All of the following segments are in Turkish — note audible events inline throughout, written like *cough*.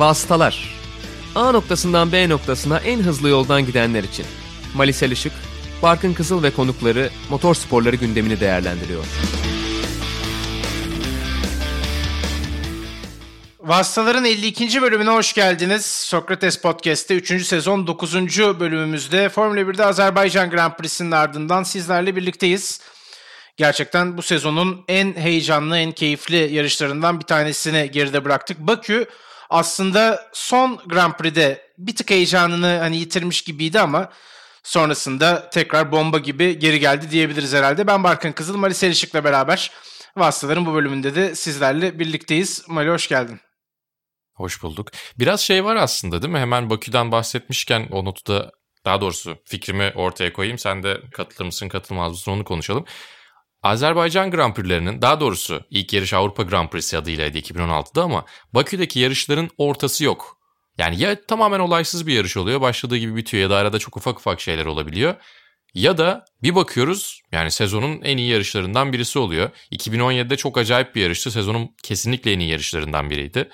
Vasıtalar A noktasından B noktasına en hızlı yoldan gidenler için. Malisel Işık, Barkın Kızıl ve konukları motor sporları gündemini değerlendiriyor. Vasıtaların 52. bölümüne hoş geldiniz. Sokrates Podcast'te 3. sezon 9. bölümümüzde Formula 1'de Azerbaycan Grand Prix'sinin ardından sizlerle birlikteyiz. Gerçekten bu sezonun en heyecanlı, en keyifli yarışlarından bir tanesini geride bıraktık. Bakü aslında son Grand Prix'de bir tık heyecanını hani yitirmiş gibiydi ama sonrasında tekrar bomba gibi geri geldi diyebiliriz herhalde. Ben Barkın Kızıl, Mali Selişik'le beraber Vasıtaların bu bölümünde de sizlerle birlikteyiz. Mali hoş geldin. Hoş bulduk. Biraz şey var aslında değil mi? Hemen Bakü'den bahsetmişken o notu da daha doğrusu fikrimi ortaya koyayım. Sen de katılır mısın katılmaz mısın onu konuşalım. Azerbaycan Grand Prix'lerinin daha doğrusu ilk yarış Avrupa Grand Prix'si adıylaydı 2016'da ama Bakü'deki yarışların ortası yok. Yani ya tamamen olaysız bir yarış oluyor başladığı gibi bitiyor ya da arada çok ufak ufak şeyler olabiliyor. Ya da bir bakıyoruz yani sezonun en iyi yarışlarından birisi oluyor. 2017'de çok acayip bir yarıştı. Sezonun kesinlikle en iyi yarışlarından biriydi.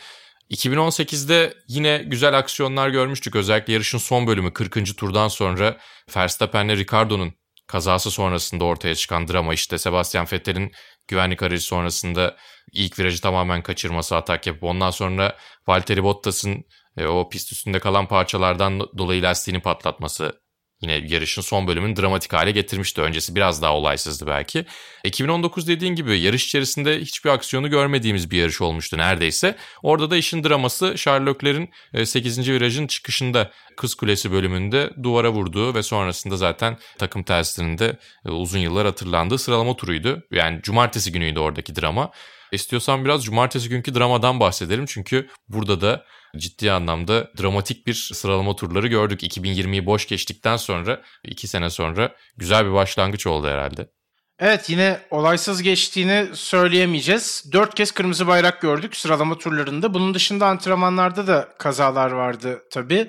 2018'de yine güzel aksiyonlar görmüştük. Özellikle yarışın son bölümü 40. turdan sonra Verstappen'le Ricardo'nun kazası sonrasında ortaya çıkan drama. İşte Sebastian Vettel'in güvenlik aracı sonrasında ilk virajı tamamen kaçırması atak yapıp ondan sonra Valtteri Bottas'ın e, o pist üstünde kalan parçalardan dolayı lastiğini patlatması yine yarışın son bölümünü dramatik hale getirmişti. Öncesi biraz daha olaysızdı belki. 2019 dediğin gibi yarış içerisinde hiçbir aksiyonu görmediğimiz bir yarış olmuştu neredeyse. Orada da işin draması Charles Leclerc'in 8. virajın çıkışında Kız Kulesi bölümünde duvara vurduğu ve sonrasında zaten takım terslerinde uzun yıllar hatırlandığı sıralama turuydu. Yani cumartesi günüydü oradaki drama. İstiyorsan biraz cumartesi günkü dramadan bahsedelim çünkü burada da ciddi anlamda dramatik bir sıralama turları gördük. 2020'yi boş geçtikten sonra, iki sene sonra güzel bir başlangıç oldu herhalde. Evet yine olaysız geçtiğini söyleyemeyeceğiz. Dört kez kırmızı bayrak gördük sıralama turlarında. Bunun dışında antrenmanlarda da kazalar vardı tabii.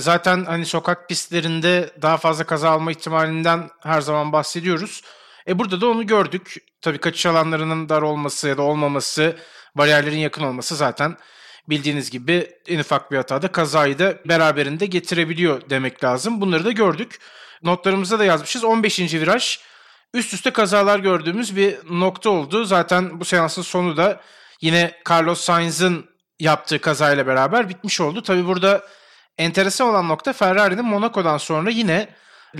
Zaten hani sokak pistlerinde daha fazla kaza alma ihtimalinden her zaman bahsediyoruz. E burada da onu gördük. Tabii kaçış alanlarının dar olması ya da olmaması, bariyerlerin yakın olması zaten bildiğiniz gibi en ufak bir hatada kazayı da beraberinde getirebiliyor demek lazım. Bunları da gördük. Notlarımızda da yazmışız. 15. viraj üst üste kazalar gördüğümüz bir nokta oldu. Zaten bu seansın sonu da yine Carlos Sainz'ın yaptığı kazayla beraber bitmiş oldu. Tabi burada enteresan olan nokta Ferrari'nin Monaco'dan sonra yine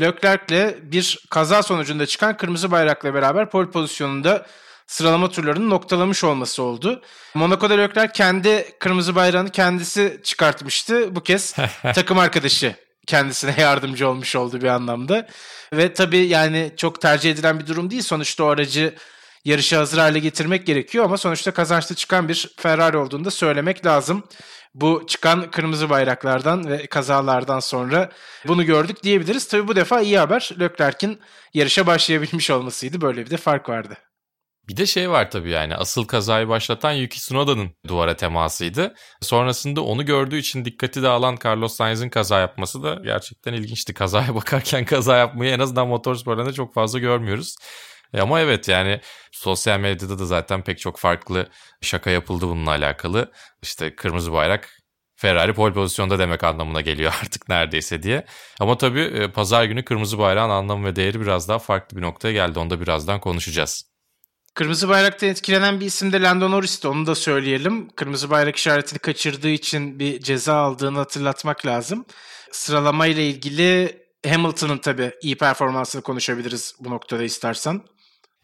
Leclerc'le bir kaza sonucunda çıkan kırmızı bayrakla beraber pole pozisyonunda sıralama turlarını noktalamış olması oldu. Monaco'da Leclerc kendi kırmızı bayrağını kendisi çıkartmıştı. Bu kez *laughs* takım arkadaşı kendisine yardımcı olmuş oldu bir anlamda. Ve tabii yani çok tercih edilen bir durum değil. Sonuçta o aracı yarışa hazır hale getirmek gerekiyor ama sonuçta kazançlı çıkan bir Ferrari olduğunu da söylemek lazım. Bu çıkan kırmızı bayraklardan ve kazalardan sonra bunu gördük diyebiliriz. Tabii bu defa iyi haber Leclerc'in yarışa başlayabilmiş olmasıydı. Böyle bir de fark vardı. Bir de şey var tabii yani asıl kazayı başlatan Yuki Tsunoda'nın duvara temasıydı. Sonrasında onu gördüğü için dikkati dağılan Carlos Sainz'in kaza yapması da gerçekten ilginçti. Kazaya *laughs* bakarken kaza yapmayı en azından motorsporlarında çok fazla görmüyoruz. E ama evet yani sosyal medyada da zaten pek çok farklı şaka yapıldı bununla alakalı. İşte kırmızı bayrak Ferrari pole pozisyonda demek anlamına geliyor *laughs* artık neredeyse diye. Ama tabii e, pazar günü kırmızı bayrağın anlamı ve değeri biraz daha farklı bir noktaya geldi. Onu da birazdan konuşacağız. Kırmızı bayraktan etkilenen bir isim de Lando Norris'ti onu da söyleyelim. Kırmızı bayrak işaretini kaçırdığı için bir ceza aldığını hatırlatmak lazım. Sıralama ile ilgili Hamilton'ın tabii iyi performansını konuşabiliriz bu noktada istersen.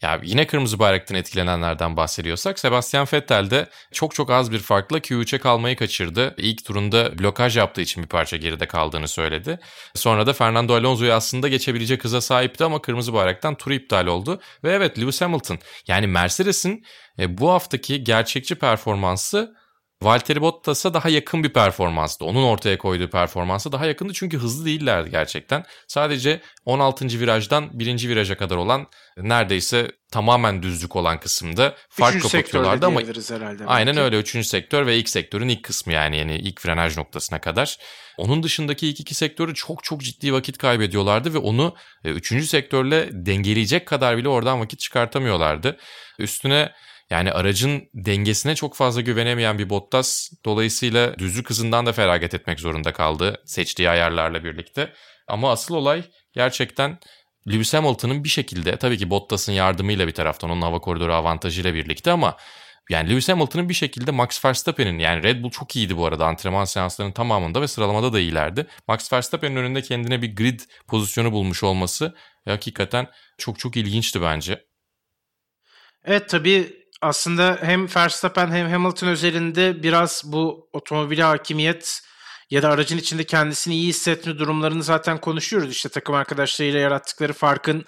Ya yine kırmızı bayraktan etkilenenlerden bahsediyorsak Sebastian Vettel de çok çok az bir farkla Q3'e kalmayı kaçırdı. İlk turunda blokaj yaptığı için bir parça geride kaldığını söyledi. Sonra da Fernando Alonso'yu aslında geçebilecek hıza sahipti ama kırmızı bayraktan turu iptal oldu. Ve evet Lewis Hamilton yani Mercedes'in e, bu haftaki gerçekçi performansı Valtteri Bottas'a daha yakın bir performanstı. Onun ortaya koyduğu performansa daha yakındı çünkü hızlı değillerdi gerçekten. Sadece 16. virajdan 1. viraja kadar olan neredeyse tamamen düzlük olan kısımda fark kapatıyorlardı ama herhalde aynen öyle 3. sektör ve ilk sektörün ilk kısmı yani yani ilk frenaj noktasına kadar. Onun dışındaki ilk iki sektörü çok çok ciddi vakit kaybediyorlardı ve onu 3. E, sektörle dengeleyecek kadar bile oradan vakit çıkartamıyorlardı. Üstüne Yani aracın dengesine çok fazla güvenemeyen bir Bottas dolayısıyla düzlük hızından da feragat etmek zorunda kaldı seçtiği ayarlarla birlikte. Ama asıl olay gerçekten Lewis Hamilton'ın bir şekilde tabii ki Bottas'ın yardımıyla bir taraftan onun hava koridoru avantajıyla birlikte ama yani Lewis Hamilton'ın bir şekilde Max Verstappen'in yani Red Bull çok iyiydi bu arada antrenman seanslarının tamamında ve sıralamada da iyilerdi. Max Verstappen'in önünde kendine bir grid pozisyonu bulmuş olması hakikaten çok çok ilginçti bence. Evet tabii aslında hem Verstappen hem Hamilton özelinde biraz bu otomobile hakimiyet ya da aracın içinde kendisini iyi hissetme durumlarını zaten konuşuyoruz. İşte takım arkadaşlarıyla yarattıkları farkın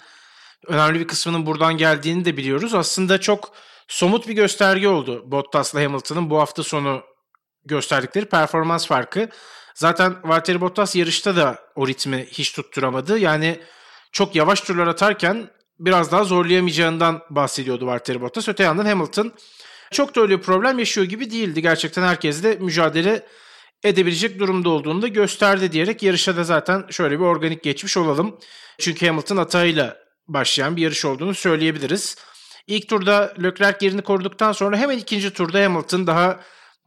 önemli bir kısmının buradan geldiğini de biliyoruz. Aslında çok somut bir gösterge oldu Bottas'la Hamilton'ın bu hafta sonu gösterdikleri performans farkı. Zaten Valtteri Bottas yarışta da o ritmi hiç tutturamadı. Yani çok yavaş turlar atarken biraz daha zorlayamayacağından bahsediyordu Valtteri Bottas. Öte yandan Hamilton çok da öyle bir problem yaşıyor gibi değildi. Gerçekten herkesle mücadele edebilecek durumda olduğunu da gösterdi diyerek yarışa da zaten şöyle bir organik geçmiş olalım. Çünkü Hamilton hatayla başlayan bir yarış olduğunu söyleyebiliriz. İlk turda Leclerc yerini koruduktan sonra hemen ikinci turda Hamilton daha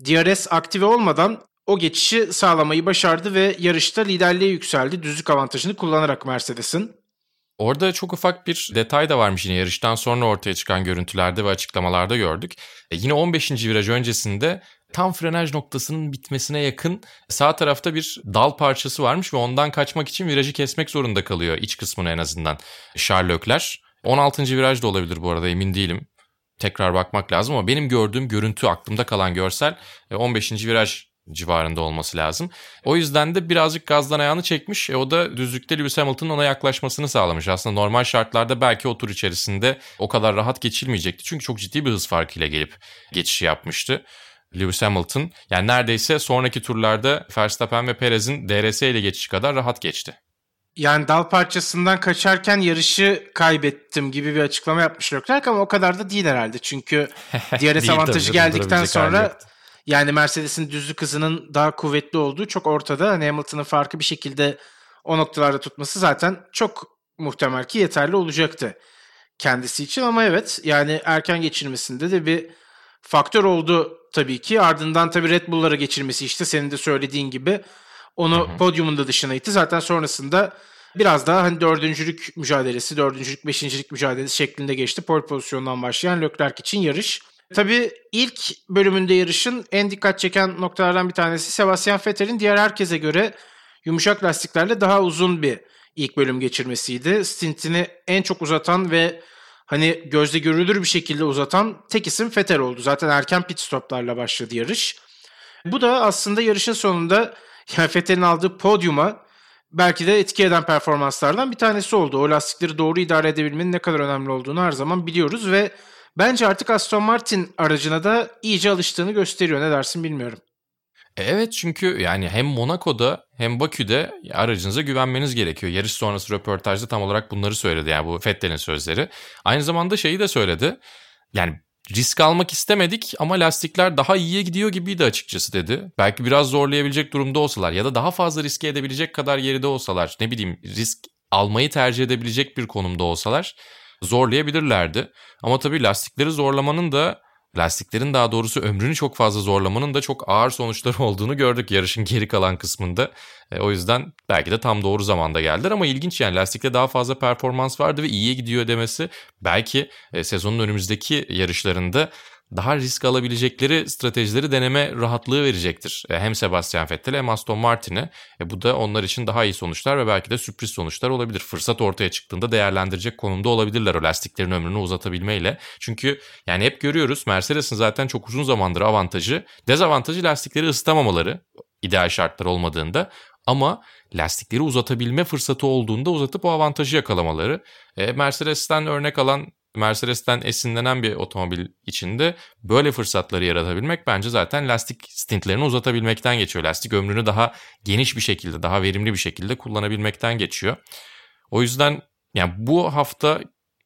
DRS aktive olmadan o geçişi sağlamayı başardı ve yarışta liderliğe yükseldi düzlük avantajını kullanarak Mercedes'in. Orada çok ufak bir detay da varmış yine yarıştan sonra ortaya çıkan görüntülerde ve açıklamalarda gördük. E yine 15. viraj öncesinde tam frenaj noktasının bitmesine yakın sağ tarafta bir dal parçası varmış ve ondan kaçmak için virajı kesmek zorunda kalıyor iç kısmını en azından Leclerc. 16. viraj da olabilir bu arada emin değilim. Tekrar bakmak lazım ama benim gördüğüm görüntü aklımda kalan görsel 15. E, viraj civarında olması lazım. O yüzden de birazcık gazdan ayağını çekmiş. E, o da düzlükte Lewis Hamilton'ın ona yaklaşmasını sağlamış. Aslında normal şartlarda belki o tur içerisinde o kadar rahat geçilmeyecekti. Çünkü çok ciddi bir hız farkıyla gelip geçişi yapmıştı. Lewis Hamilton yani neredeyse sonraki turlarda Verstappen ve Perez'in DRS ile geçişi kadar rahat geçti. Yani dal parçasından kaçarken yarışı kaybettim gibi bir açıklama yapmış Leclerc ama o kadar da değil herhalde. Çünkü *laughs* DRS avantajı geldikten sonra yani Mercedes'in düzlük hızının daha kuvvetli olduğu çok ortada. Hani Hamilton'ın farkı bir şekilde o noktalarda tutması zaten çok muhtemel ki yeterli olacaktı kendisi için. Ama evet yani erken geçirmesinde de bir faktör oldu tabii ki. Ardından tabii Red Bull'lara geçirmesi işte senin de söylediğin gibi onu hı hı. podyumun da dışına itti. Zaten sonrasında biraz daha hani dördüncülük mücadelesi, dördüncülük, beşincilik mücadelesi şeklinde geçti. Pole pozisyonundan başlayan Leclerc için yarış. Tabii ilk bölümünde yarışın en dikkat çeken noktalardan bir tanesi Sebastian Vettel'in diğer herkese göre yumuşak lastiklerle daha uzun bir ilk bölüm geçirmesiydi. Stintini en çok uzatan ve hani gözde görülür bir şekilde uzatan tek isim Vettel oldu. Zaten erken pit stoplarla başladı yarış. Bu da aslında yarışın sonunda *laughs* yani Vettel'in aldığı podyuma belki de etki eden performanslardan bir tanesi oldu. O lastikleri doğru idare edebilmenin ne kadar önemli olduğunu her zaman biliyoruz ve bence artık Aston Martin aracına da iyice alıştığını gösteriyor. Ne dersin bilmiyorum. E, evet çünkü yani hem Monaco'da hem Bakü'de aracınıza güvenmeniz gerekiyor. Yarış sonrası röportajda tam olarak bunları söyledi yani bu Fettel'in sözleri. Aynı zamanda şeyi de söyledi. Yani risk almak istemedik ama lastikler daha iyiye gidiyor gibiydi açıkçası dedi. Belki biraz zorlayabilecek durumda olsalar ya da daha fazla riske edebilecek kadar geride olsalar ne bileyim risk almayı tercih edebilecek bir konumda olsalar zorlayabilirlerdi. Ama tabii lastikleri zorlamanın da lastiklerin daha doğrusu ömrünü çok fazla zorlamanın da çok ağır sonuçları *laughs* olduğunu gördük yarışın geri kalan kısmında. E, o yüzden belki de tam doğru zamanda geldiler ama ilginç yani lastikte daha fazla performans vardı ve iyiye gidiyor demesi belki e, sezonun önümüzdeki yarışlarında daha risk alabilecekleri stratejileri deneme rahatlığı verecektir. E, hem Sebastian Vettel hem Aston Martin'e. E, bu da onlar için daha iyi sonuçlar ve belki de sürpriz sonuçlar olabilir. Fırsat ortaya çıktığında değerlendirecek konumda olabilirler o lastiklerin ömrünü uzatabilmeyle. Çünkü yani hep görüyoruz Mercedes'in zaten çok uzun zamandır avantajı, dezavantajı lastikleri ısıtamamaları ideal şartlar olmadığında ama lastikleri uzatabilme fırsatı olduğunda uzatıp o avantajı yakalamaları. E, Mercedes'ten örnek alan Mercedes'ten esinlenen bir otomobil içinde böyle fırsatları yaratabilmek bence zaten lastik stintlerini uzatabilmekten geçiyor. Lastik ömrünü daha geniş bir şekilde, daha verimli bir şekilde kullanabilmekten geçiyor. O yüzden yani bu hafta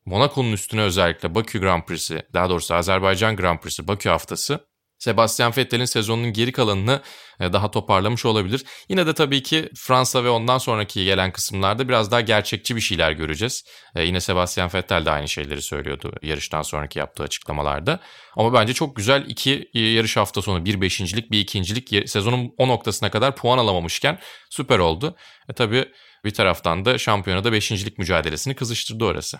Monaco'nun üstüne özellikle Bakü Grand Prix'si, daha doğrusu Azerbaycan Grand Prix'si, Bakü haftası Sebastian Vettel'in sezonunun geri kalanını e, daha toparlamış olabilir. Yine de tabii ki Fransa ve ondan sonraki gelen kısımlarda biraz daha gerçekçi bir şeyler göreceğiz. E, yine Sebastian Vettel de aynı şeyleri söylüyordu yarıştan sonraki yaptığı açıklamalarda. Ama bence çok güzel iki yarış hafta sonu bir beşincilik bir ikincilik sezonun o noktasına kadar puan alamamışken süper oldu. E tabii bir taraftan da şampiyonada beşincilik mücadelesini kızıştırdı orası.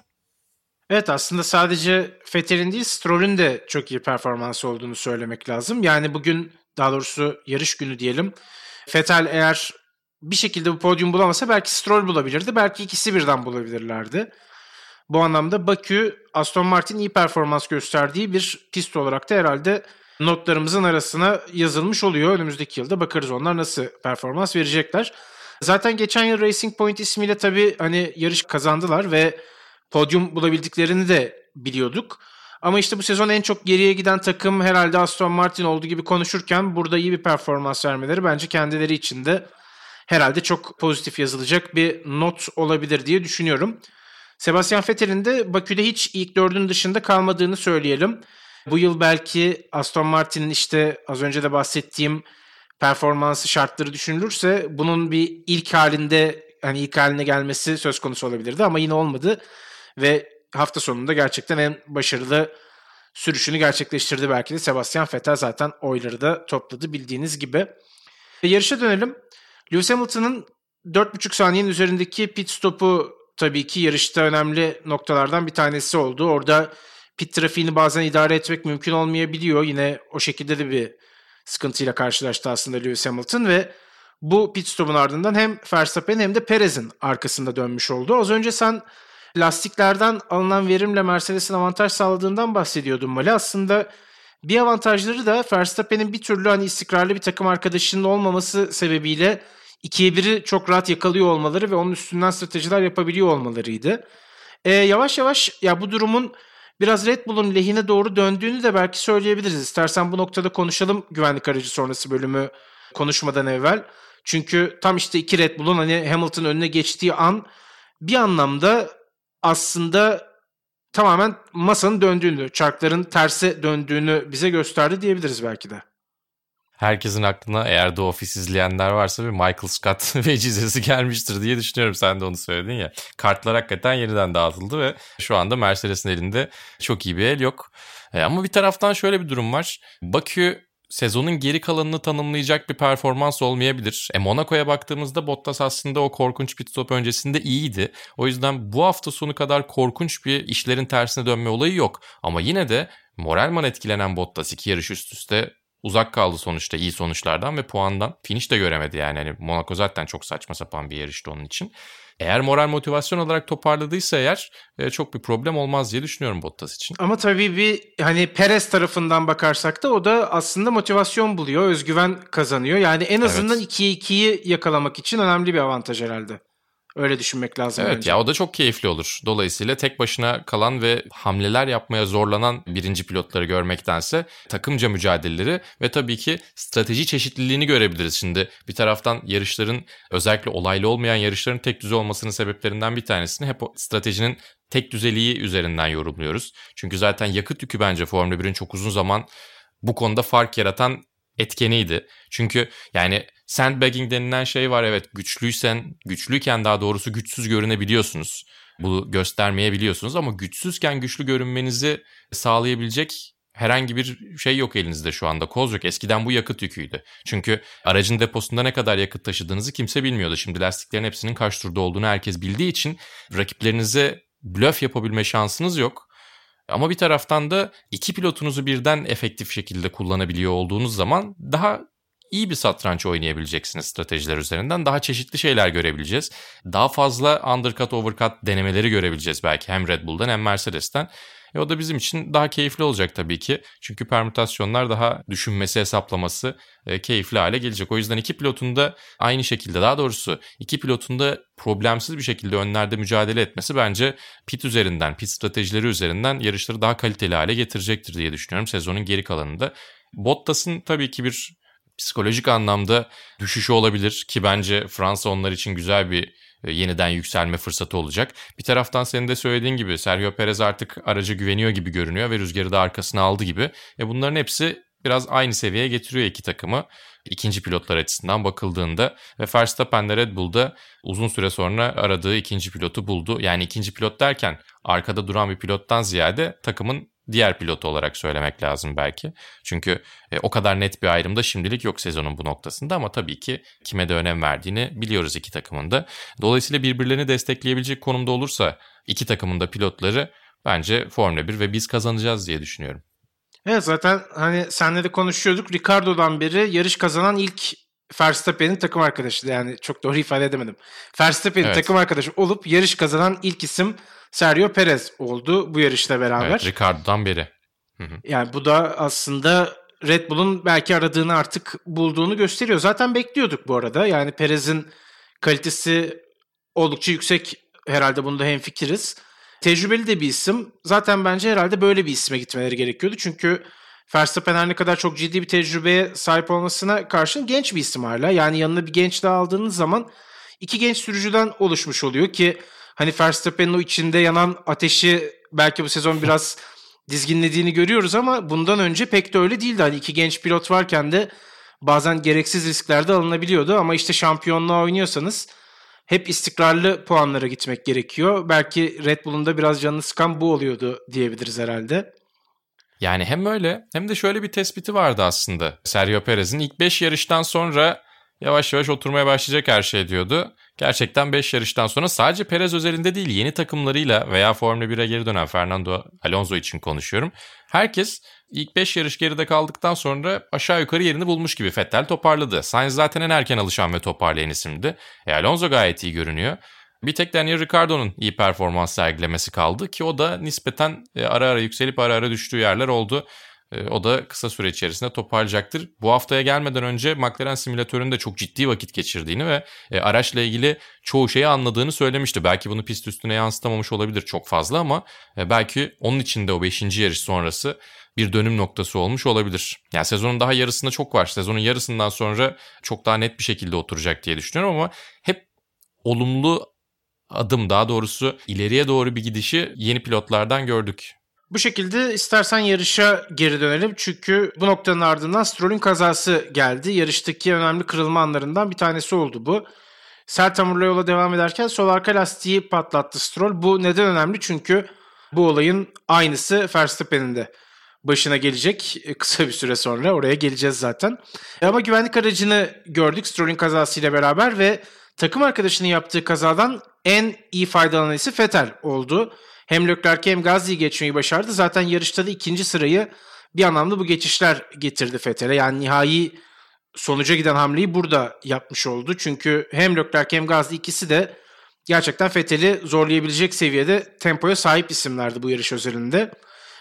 Evet aslında sadece Fettel'in değil Stroll'ün de çok iyi performansı olduğunu söylemek lazım. Yani bugün daha doğrusu yarış günü diyelim. Fettel eğer bir şekilde bu podyum bulamasa belki Stroll bulabilirdi. Belki ikisi birden bulabilirlerdi. Bu anlamda Bakü Aston Martin iyi performans gösterdiği bir pist olarak da herhalde notlarımızın arasına yazılmış oluyor. Önümüzdeki yılda bakarız onlar nasıl performans verecekler. Zaten geçen yıl Racing Point ismiyle tabii hani yarış kazandılar ve podyum bulabildiklerini de biliyorduk. Ama işte bu sezon en çok geriye giden takım herhalde Aston Martin olduğu gibi konuşurken burada iyi bir performans vermeleri bence kendileri için de herhalde çok pozitif yazılacak bir not olabilir diye düşünüyorum. Sebastian Vettel'in de Bakü'de hiç ilk dördün dışında kalmadığını söyleyelim. Bu yıl belki Aston Martin'in işte az önce de bahsettiğim performansı şartları düşünülürse bunun bir ilk halinde hani ilk haline gelmesi söz konusu olabilirdi ama yine olmadı ve hafta sonunda gerçekten en başarılı sürüşünü gerçekleştirdi belki de Sebastian Vettel zaten oyları da topladı bildiğiniz gibi. E, yarışa dönelim. Lewis Hamilton'ın 4,5 saniyenin üzerindeki pit stopu tabii ki yarışta önemli noktalardan bir tanesi oldu. Orada pit trafiğini bazen idare etmek mümkün olmayabiliyor. Yine o şekilde de bir sıkıntıyla karşılaştı aslında Lewis Hamilton ve bu pit stopun ardından hem Verstappen hem de Perez'in arkasında dönmüş oldu. Az önce sen lastiklerden alınan verimle Mercedes'in avantaj sağladığından bahsediyordum Mali. Aslında bir avantajları da Verstappen'in bir türlü hani istikrarlı bir takım arkadaşının olmaması sebebiyle ikiye biri çok rahat yakalıyor olmaları ve onun üstünden stratejiler yapabiliyor olmalarıydı. Ee, yavaş yavaş ya bu durumun biraz Red Bull'un lehine doğru döndüğünü de belki söyleyebiliriz. İstersen bu noktada konuşalım güvenlik aracı sonrası bölümü konuşmadan evvel. Çünkü tam işte iki Red Bull'un hani Hamilton önüne geçtiği an bir anlamda aslında tamamen masanın döndüğünü, çarkların terse döndüğünü bize gösterdi diyebiliriz belki de. Herkesin aklına eğer The Office izleyenler varsa bir Michael Scott *laughs* vecizesi gelmiştir diye düşünüyorum. Sen de onu söyledin ya. Kartlar hakikaten yeniden dağıtıldı ve şu anda Mercedes'in elinde çok iyi bir el yok. E, ama bir taraftan şöyle bir durum var. Bakü sezonun geri kalanını tanımlayacak bir performans olmayabilir. E Monaco'ya baktığımızda Bottas aslında o korkunç pit stop öncesinde iyiydi. O yüzden bu hafta sonu kadar korkunç bir işlerin tersine dönme olayı yok. Ama yine de moralman etkilenen Bottas iki yarış üst üste uzak kaldı sonuçta iyi sonuçlardan ve puandan. Finish de göremedi yani. yani Monaco zaten çok saçma sapan bir yarıştı onun için. Eğer moral motivasyon olarak toparladıysa eğer e, çok bir problem olmaz diye düşünüyorum Bottas için. Ama tabii bir hani Perez tarafından bakarsak da o da aslında motivasyon buluyor, özgüven kazanıyor. Yani en azından evet. 2'ye 2'yi yakalamak için önemli bir avantaj herhalde. Öyle düşünmek lazım. Evet bence. ya o da çok keyifli olur. Dolayısıyla tek başına kalan ve hamleler yapmaya zorlanan birinci pilotları görmektense takımca mücadeleleri ve tabii ki strateji çeşitliliğini görebiliriz. Şimdi bir taraftan yarışların özellikle olaylı olmayan yarışların tek düze olmasının sebeplerinden bir tanesini hep stratejinin tek düzeliği üzerinden yorumluyoruz. Çünkü zaten yakıt yükü bence Formula 1'in çok uzun zaman bu konuda fark yaratan etkeniydi. Çünkü yani sandbagging denilen şey var evet güçlüysen güçlüyken daha doğrusu güçsüz görünebiliyorsunuz. Bunu göstermeyebiliyorsunuz ama güçsüzken güçlü görünmenizi sağlayabilecek herhangi bir şey yok elinizde şu anda. Koz yok. Eskiden bu yakıt yüküydü. Çünkü aracın deposunda ne kadar yakıt taşıdığınızı kimse bilmiyordu. Şimdi lastiklerin hepsinin kaç turda olduğunu herkes bildiği için rakiplerinize blöf yapabilme şansınız yok. Ama bir taraftan da iki pilotunuzu birden efektif şekilde kullanabiliyor olduğunuz zaman daha iyi bir satranç oynayabileceksiniz stratejiler üzerinden. Daha çeşitli şeyler görebileceğiz. Daha fazla undercut overcut denemeleri görebileceğiz belki hem Red Bull'dan hem Mercedes'ten. E o da bizim için daha keyifli olacak tabii ki. Çünkü permütasyonlar daha düşünmesi, hesaplaması e, keyifli hale gelecek. O yüzden iki pilotun da aynı şekilde daha doğrusu iki pilotun da problemsiz bir şekilde önlerde mücadele etmesi bence pit üzerinden, pit stratejileri üzerinden yarışları daha kaliteli hale getirecektir diye düşünüyorum sezonun geri kalanında. Bottas'ın tabii ki bir psikolojik anlamda düşüşü olabilir ki bence Fransa onlar için güzel bir yeniden yükselme fırsatı olacak. Bir taraftan senin de söylediğin gibi Sergio Perez artık araca güveniyor gibi görünüyor ve rüzgarı da arkasına aldı gibi. E bunların hepsi biraz aynı seviyeye getiriyor iki takımı. ikinci pilotlar açısından bakıldığında ve Verstappen de Red Bull'da uzun süre sonra aradığı ikinci pilotu buldu. Yani ikinci pilot derken arkada duran bir pilottan ziyade takımın diğer pilotu olarak söylemek lazım belki. Çünkü e, o kadar net bir ayrım da şimdilik yok sezonun bu noktasında ama tabii ki kime de önem verdiğini biliyoruz iki takımın da. Dolayısıyla birbirlerini destekleyebilecek konumda olursa iki takımın da pilotları bence Formula 1 ve biz kazanacağız diye düşünüyorum. Evet zaten hani senle de konuşuyorduk. Ricardo'dan beri yarış kazanan ilk Verstappen'in takım arkadaşı. Yani çok doğru ifade edemedim. Verstappen'in evet. takım arkadaşı olup yarış kazanan ilk isim Sergio Perez oldu bu yarışla beraber. Evet, Ricardo'dan beri. Hı hı. Yani bu da aslında Red Bull'un belki aradığını artık bulduğunu gösteriyor. Zaten bekliyorduk bu arada. Yani Perez'in kalitesi oldukça yüksek herhalde bunda hemfikiriz. Tecrübeli de bir isim. Zaten bence herhalde böyle bir isme gitmeleri gerekiyordu. Çünkü Verstappen her ne kadar çok ciddi bir tecrübeye sahip olmasına karşın genç bir isim hala. Yani yanına bir genç daha aldığınız zaman iki genç sürücüden oluşmuş oluyor ki hani Verstappen'in o içinde yanan ateşi belki bu sezon biraz *laughs* dizginlediğini görüyoruz ama bundan önce pek de öyle değildi. Hani iki genç pilot varken de bazen gereksiz riskler de alınabiliyordu ama işte şampiyonluğa oynuyorsanız hep istikrarlı puanlara gitmek gerekiyor. Belki Red Bull'un da biraz canını sıkan bu oluyordu diyebiliriz herhalde. Yani hem öyle hem de şöyle bir tespiti vardı aslında. Sergio Perez'in ilk 5 yarıştan sonra yavaş yavaş oturmaya başlayacak her şey diyordu. Gerçekten 5 yarıştan sonra sadece Perez özelinde değil yeni takımlarıyla veya Formula 1'e geri dönen Fernando Alonso için konuşuyorum. Herkes ilk 5 yarış geride kaldıktan sonra aşağı yukarı yerini bulmuş gibi Vettel toparladı. Sainz zaten en erken alışan ve toparlayan isimdi. E Alonso gayet iyi görünüyor. Bir tek Daniel Ricciardo'nun iyi performans sergilemesi kaldı ki o da nispeten e, ara ara yükselip ara ara düştüğü yerler oldu. E, o da kısa süre içerisinde toparlayacaktır. Bu haftaya gelmeden önce McLaren simülatöründe çok ciddi vakit geçirdiğini ve e, araçla ilgili çoğu şeyi anladığını söylemişti. Belki bunu pist üstüne yansıtamamış olabilir çok fazla ama belki onun için de o 5. yarış sonrası bir dönüm noktası olmuş olabilir. Yani sezonun daha yarısında çok var. Sezonun yarısından sonra çok daha net bir şekilde oturacak diye düşünüyorum ama hep olumlu adım daha doğrusu ileriye doğru bir gidişi yeni pilotlardan gördük. Bu şekilde istersen yarışa geri dönelim. Çünkü bu noktanın ardından Stroll'ün kazası geldi. Yarıştaki önemli kırılma anlarından bir tanesi oldu bu. Sert hamurla yola devam ederken sol arka lastiği patlattı Stroll. Bu neden önemli? Çünkü bu olayın aynısı Verstappen'in de başına gelecek kısa bir süre sonra. Oraya geleceğiz zaten. Ama güvenlik aracını gördük Stroll'ün kazasıyla beraber ve takım arkadaşının yaptığı kazadan en iyi faydalanan ise Vettel oldu. Hem Leclerc hem Gasly'yi geçmeyi başardı. Zaten yarışta da ikinci sırayı bir anlamda bu geçişler getirdi Vettel'e. Yani nihai sonuca giden hamleyi burada yapmış oldu. Çünkü hem Leclerc hem Gasly ikisi de gerçekten Vettel'i zorlayabilecek seviyede tempoya sahip isimlerdi bu yarış özelinde.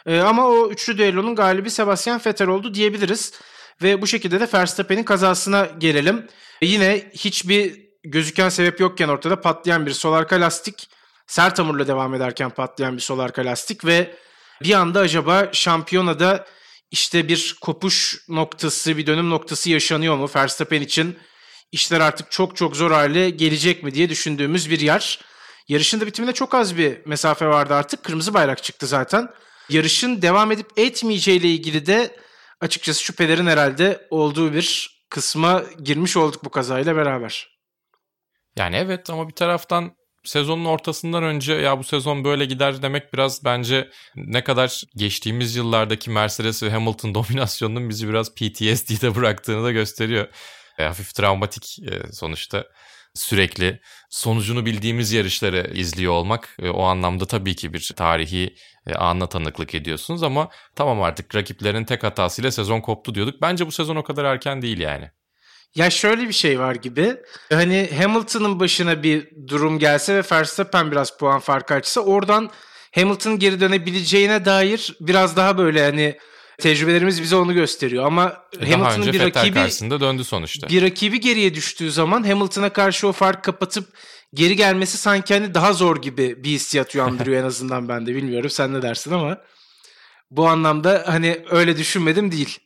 Ee, ama o üçlü düellonun galibi Sebastian Vettel oldu diyebiliriz. Ve bu şekilde de Verstappen'in kazasına gelelim. Ee, yine hiçbir gözüken sebep yokken ortada patlayan bir sol arka lastik. Sert hamurla devam ederken patlayan bir sol arka lastik ve bir anda acaba şampiyonada işte bir kopuş noktası, bir dönüm noktası yaşanıyor mu Verstappen için? işler artık çok çok zor hale gelecek mi diye düşündüğümüz bir yer. Yarışın da bitimine çok az bir mesafe vardı artık. Kırmızı bayrak çıktı zaten. Yarışın devam edip etmeyeceği ile ilgili de açıkçası şüphelerin herhalde olduğu bir kısma girmiş olduk bu kazayla beraber. Yani evet ama bir taraftan sezonun ortasından önce ya bu sezon böyle gider demek biraz bence ne kadar geçtiğimiz yıllardaki Mercedes ve Hamilton *laughs* dominasyonunun bizi biraz PTSD'de bıraktığını da gösteriyor. E, hafif travmatik e, sonuçta sürekli sonucunu bildiğimiz yarışları izliyor olmak e, o anlamda tabii ki bir tarihi e, anla tanıklık ediyorsunuz ama tamam artık rakiplerin tek hatasıyla sezon koptu diyorduk. Bence bu sezon o kadar erken değil yani. Ya şöyle bir şey var gibi. Hani Hamilton'ın başına bir durum gelse ve Verstappen biraz puan farkı açsa oradan Hamilton'ın geri dönebileceğine dair biraz daha böyle hani tecrübelerimiz bize onu gösteriyor ama e Hamilton'ın bir rakibi karşısında döndü sonuçta. Bir rakibi geriye düştüğü zaman Hamilton'a karşı o fark kapatıp geri gelmesi sanki hani daha zor gibi bir hissiyat uyandırıyor *laughs* en azından ben de bilmiyorum sen ne dersin ama bu anlamda hani öyle düşünmedim değil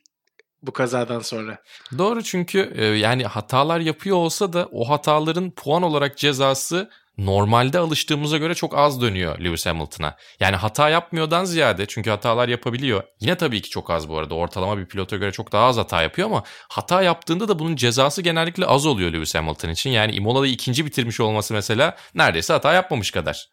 bu kazadan sonra. Doğru çünkü e, yani hatalar yapıyor olsa da o hataların puan olarak cezası normalde alıştığımıza göre çok az dönüyor Lewis Hamilton'a. Yani hata yapmıyordan ziyade çünkü hatalar yapabiliyor. Yine tabii ki çok az bu arada. Ortalama bir pilota göre çok daha az hata yapıyor ama hata yaptığında da bunun cezası genellikle az oluyor Lewis Hamilton için. Yani Imola'da ikinci bitirmiş olması mesela neredeyse hata yapmamış kadar.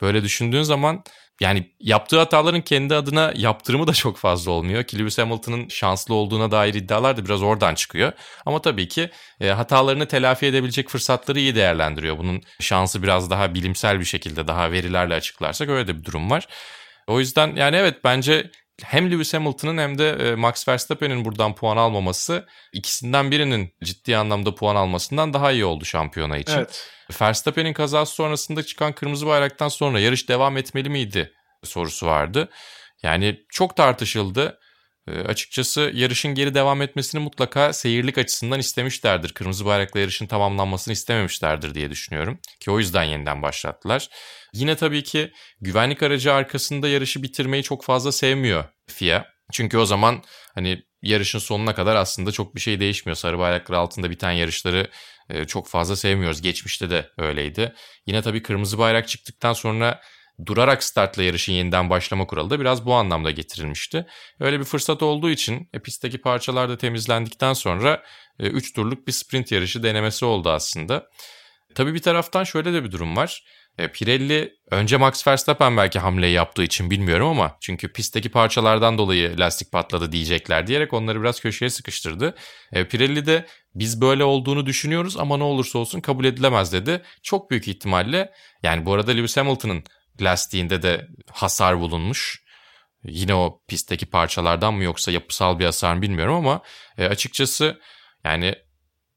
Böyle düşündüğün zaman yani yaptığı hataların kendi adına yaptırımı da çok fazla olmuyor ki Lewis Hamilton'ın şanslı olduğuna dair iddialar da biraz oradan çıkıyor. Ama tabii ki e, hatalarını telafi edebilecek fırsatları iyi değerlendiriyor. Bunun şansı biraz daha bilimsel bir şekilde daha verilerle açıklarsak öyle de bir durum var. O yüzden yani evet bence hem Lewis Hamilton'ın hem de e, Max Verstappen'in buradan puan almaması ikisinden birinin ciddi anlamda puan almasından daha iyi oldu şampiyona için. Evet. Verstappen'in kazası sonrasında çıkan kırmızı bayraktan sonra yarış devam etmeli miydi sorusu vardı. Yani çok tartışıldı. E, açıkçası yarışın geri devam etmesini mutlaka seyirlik açısından istemişlerdir. Kırmızı bayrakla yarışın tamamlanmasını istememişlerdir diye düşünüyorum. Ki o yüzden yeniden başlattılar. Yine tabii ki güvenlik aracı arkasında yarışı bitirmeyi çok fazla sevmiyor FIA. Çünkü o zaman hani yarışın sonuna kadar aslında çok bir şey değişmiyor. Sarı bayraklar altında biten yarışları e, çok fazla sevmiyoruz. Geçmişte de öyleydi. Yine tabii kırmızı bayrak çıktıktan sonra durarak startla yarışın yeniden başlama kuralı da biraz bu anlamda getirilmişti. Öyle bir fırsat olduğu için e, pistteki parçalar da temizlendikten sonra 3 e, turluk bir sprint yarışı denemesi oldu aslında. Tabii bir taraftan şöyle de bir durum var. E, Pirelli önce Max Verstappen belki hamleyi yaptığı için bilmiyorum ama çünkü pistteki parçalardan dolayı lastik patladı diyecekler diyerek onları biraz köşeye sıkıştırdı. E, Pirelli de biz böyle olduğunu düşünüyoruz ama ne olursa olsun kabul edilemez dedi. Çok büyük ihtimalle yani bu arada Lewis Hamilton'ın lastiğinde de hasar bulunmuş. Yine o pistteki parçalardan mı yoksa yapısal bir hasar mı bilmiyorum ama e, açıkçası yani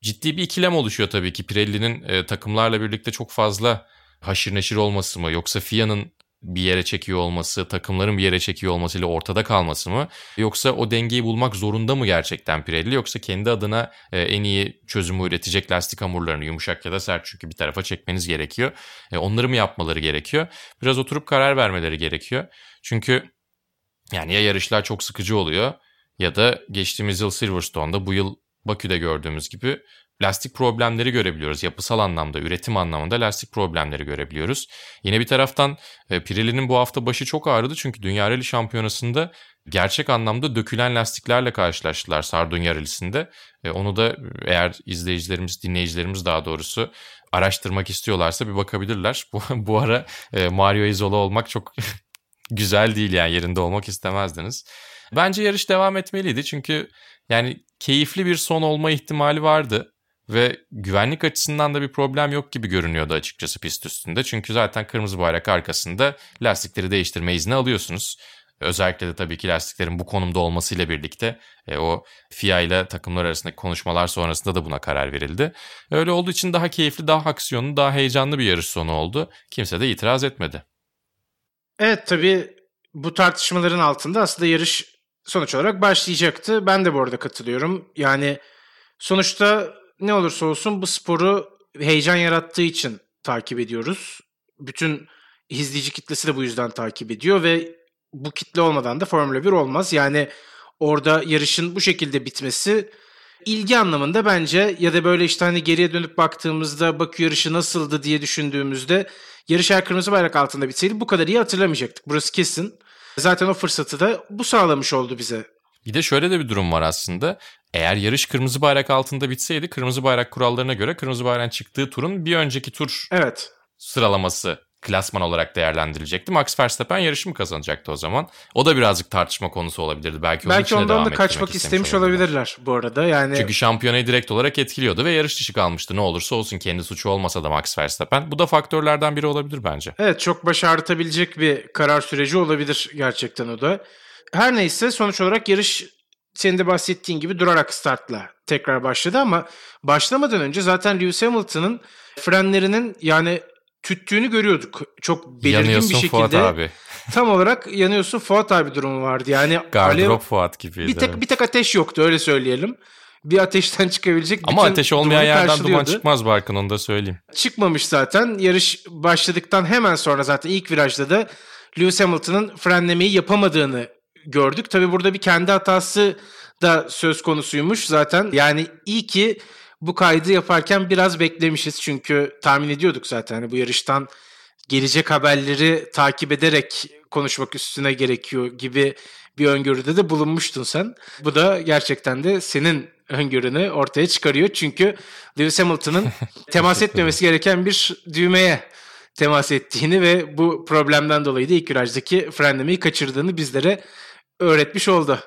ciddi bir ikilem oluşuyor tabii ki. Pirelli'nin e, takımlarla birlikte çok fazla haşır neşir olması mı yoksa FIA'nın bir yere çekiyor olması, takımların bir yere çekiyor olmasıyla ortada kalması mı? Yoksa o dengeyi bulmak zorunda mı gerçekten Pirelli? Yoksa kendi adına e, en iyi çözümü üretecek lastik hamurlarını yumuşak ya da sert çünkü bir tarafa çekmeniz gerekiyor. E, onları mı yapmaları gerekiyor? Biraz oturup karar vermeleri gerekiyor. Çünkü yani ya yarışlar çok sıkıcı oluyor ya da geçtiğimiz yıl Silverstone'da bu yıl Bakü'de gördüğümüz gibi lastik problemleri görebiliyoruz. Yapısal anlamda, üretim anlamında lastik problemleri görebiliyoruz. Yine bir taraftan e, Pirelli'nin bu hafta başı çok ağrıdı çünkü Dünya Rally Şampiyonası'nda gerçek anlamda dökülen lastiklerle karşılaştılar Sardunya Rally'sinde. E, onu da eğer izleyicilerimiz, dinleyicilerimiz daha doğrusu araştırmak istiyorlarsa bir bakabilirler. Bu, *laughs* bu ara e, Mario Isola olmak çok *laughs* güzel değil yani yerinde olmak istemezdiniz. Bence yarış devam etmeliydi çünkü yani keyifli bir son olma ihtimali vardı. Ve güvenlik açısından da bir problem yok gibi görünüyordu açıkçası pist üstünde. Çünkü zaten kırmızı bayrak arkasında lastikleri değiştirme izni alıyorsunuz. Özellikle de tabii ki lastiklerin bu konumda olmasıyla birlikte e, o FIA ile takımlar arasındaki konuşmalar sonrasında da buna karar verildi. Öyle olduğu için daha keyifli, daha aksiyonlu, daha heyecanlı bir yarış sonu oldu. Kimse de itiraz etmedi. Evet tabii bu tartışmaların altında aslında yarış sonuç olarak başlayacaktı. Ben de bu arada katılıyorum. Yani sonuçta ne olursa olsun bu sporu heyecan yarattığı için takip ediyoruz. Bütün izleyici kitlesi de bu yüzden takip ediyor ve bu kitle olmadan da Formula 1 olmaz. Yani orada yarışın bu şekilde bitmesi ilgi anlamında bence ya da böyle işte hani geriye dönüp baktığımızda Bakü yarışı nasıldı diye düşündüğümüzde yarış her kırmızı bayrak altında bitseydi bu kadar iyi hatırlamayacaktık. Burası kesin. Zaten o fırsatı da bu sağlamış oldu bize. Bir de şöyle de bir durum var aslında. Eğer yarış kırmızı bayrak altında bitseydi kırmızı bayrak kurallarına göre kırmızı bayrağın çıktığı turun bir önceki tur evet. sıralaması klasman olarak değerlendirilecekti. Max Verstappen yarışı mı kazanacaktı o zaman? O da birazcık tartışma konusu olabilirdi. Belki, Belki ondan da kaçmak istemiş olabilirler bu arada. Yani Çünkü şampiyonayı direkt olarak etkiliyordu ve yarış dışı kalmıştı. Ne olursa olsun kendi suçu olmasa da Max Verstappen. Bu da faktörlerden biri olabilir bence. Evet çok baş ağrıtabilecek bir karar süreci olabilir gerçekten o da. Her neyse sonuç olarak yarış senin de bahsettiğin gibi durarak startla tekrar başladı ama başlamadan önce zaten Lewis Hamilton'ın frenlerinin yani tüttüğünü görüyorduk. Çok belirgin yanıyorsun bir şekilde. Fuat abi. *laughs* tam olarak yanıyorsun Fuat abi durumu vardı. Yani Gardırop Fuat gibiydi. Bir tek, bir tek ateş yoktu öyle söyleyelim. Bir ateşten *laughs* çıkabilecek Ama ateş olmayan yerden duman çıkmaz Barkın onu da söyleyeyim. Çıkmamış zaten. Yarış başladıktan hemen sonra zaten ilk virajda da Lewis Hamilton'ın frenlemeyi yapamadığını gördük. Tabi burada bir kendi hatası da söz konusuymuş zaten. Yani iyi ki bu kaydı yaparken biraz beklemişiz. Çünkü tahmin ediyorduk zaten hani bu yarıştan gelecek haberleri takip ederek konuşmak üstüne gerekiyor gibi bir öngörüde de bulunmuştun sen. Bu da gerçekten de senin öngörünü ortaya çıkarıyor. Çünkü Lewis Hamilton'ın *laughs* temas etmemesi gereken bir düğmeye temas ettiğini ve bu problemden dolayı da ilk virajdaki frenlemeyi kaçırdığını bizlere öğretmiş oldu.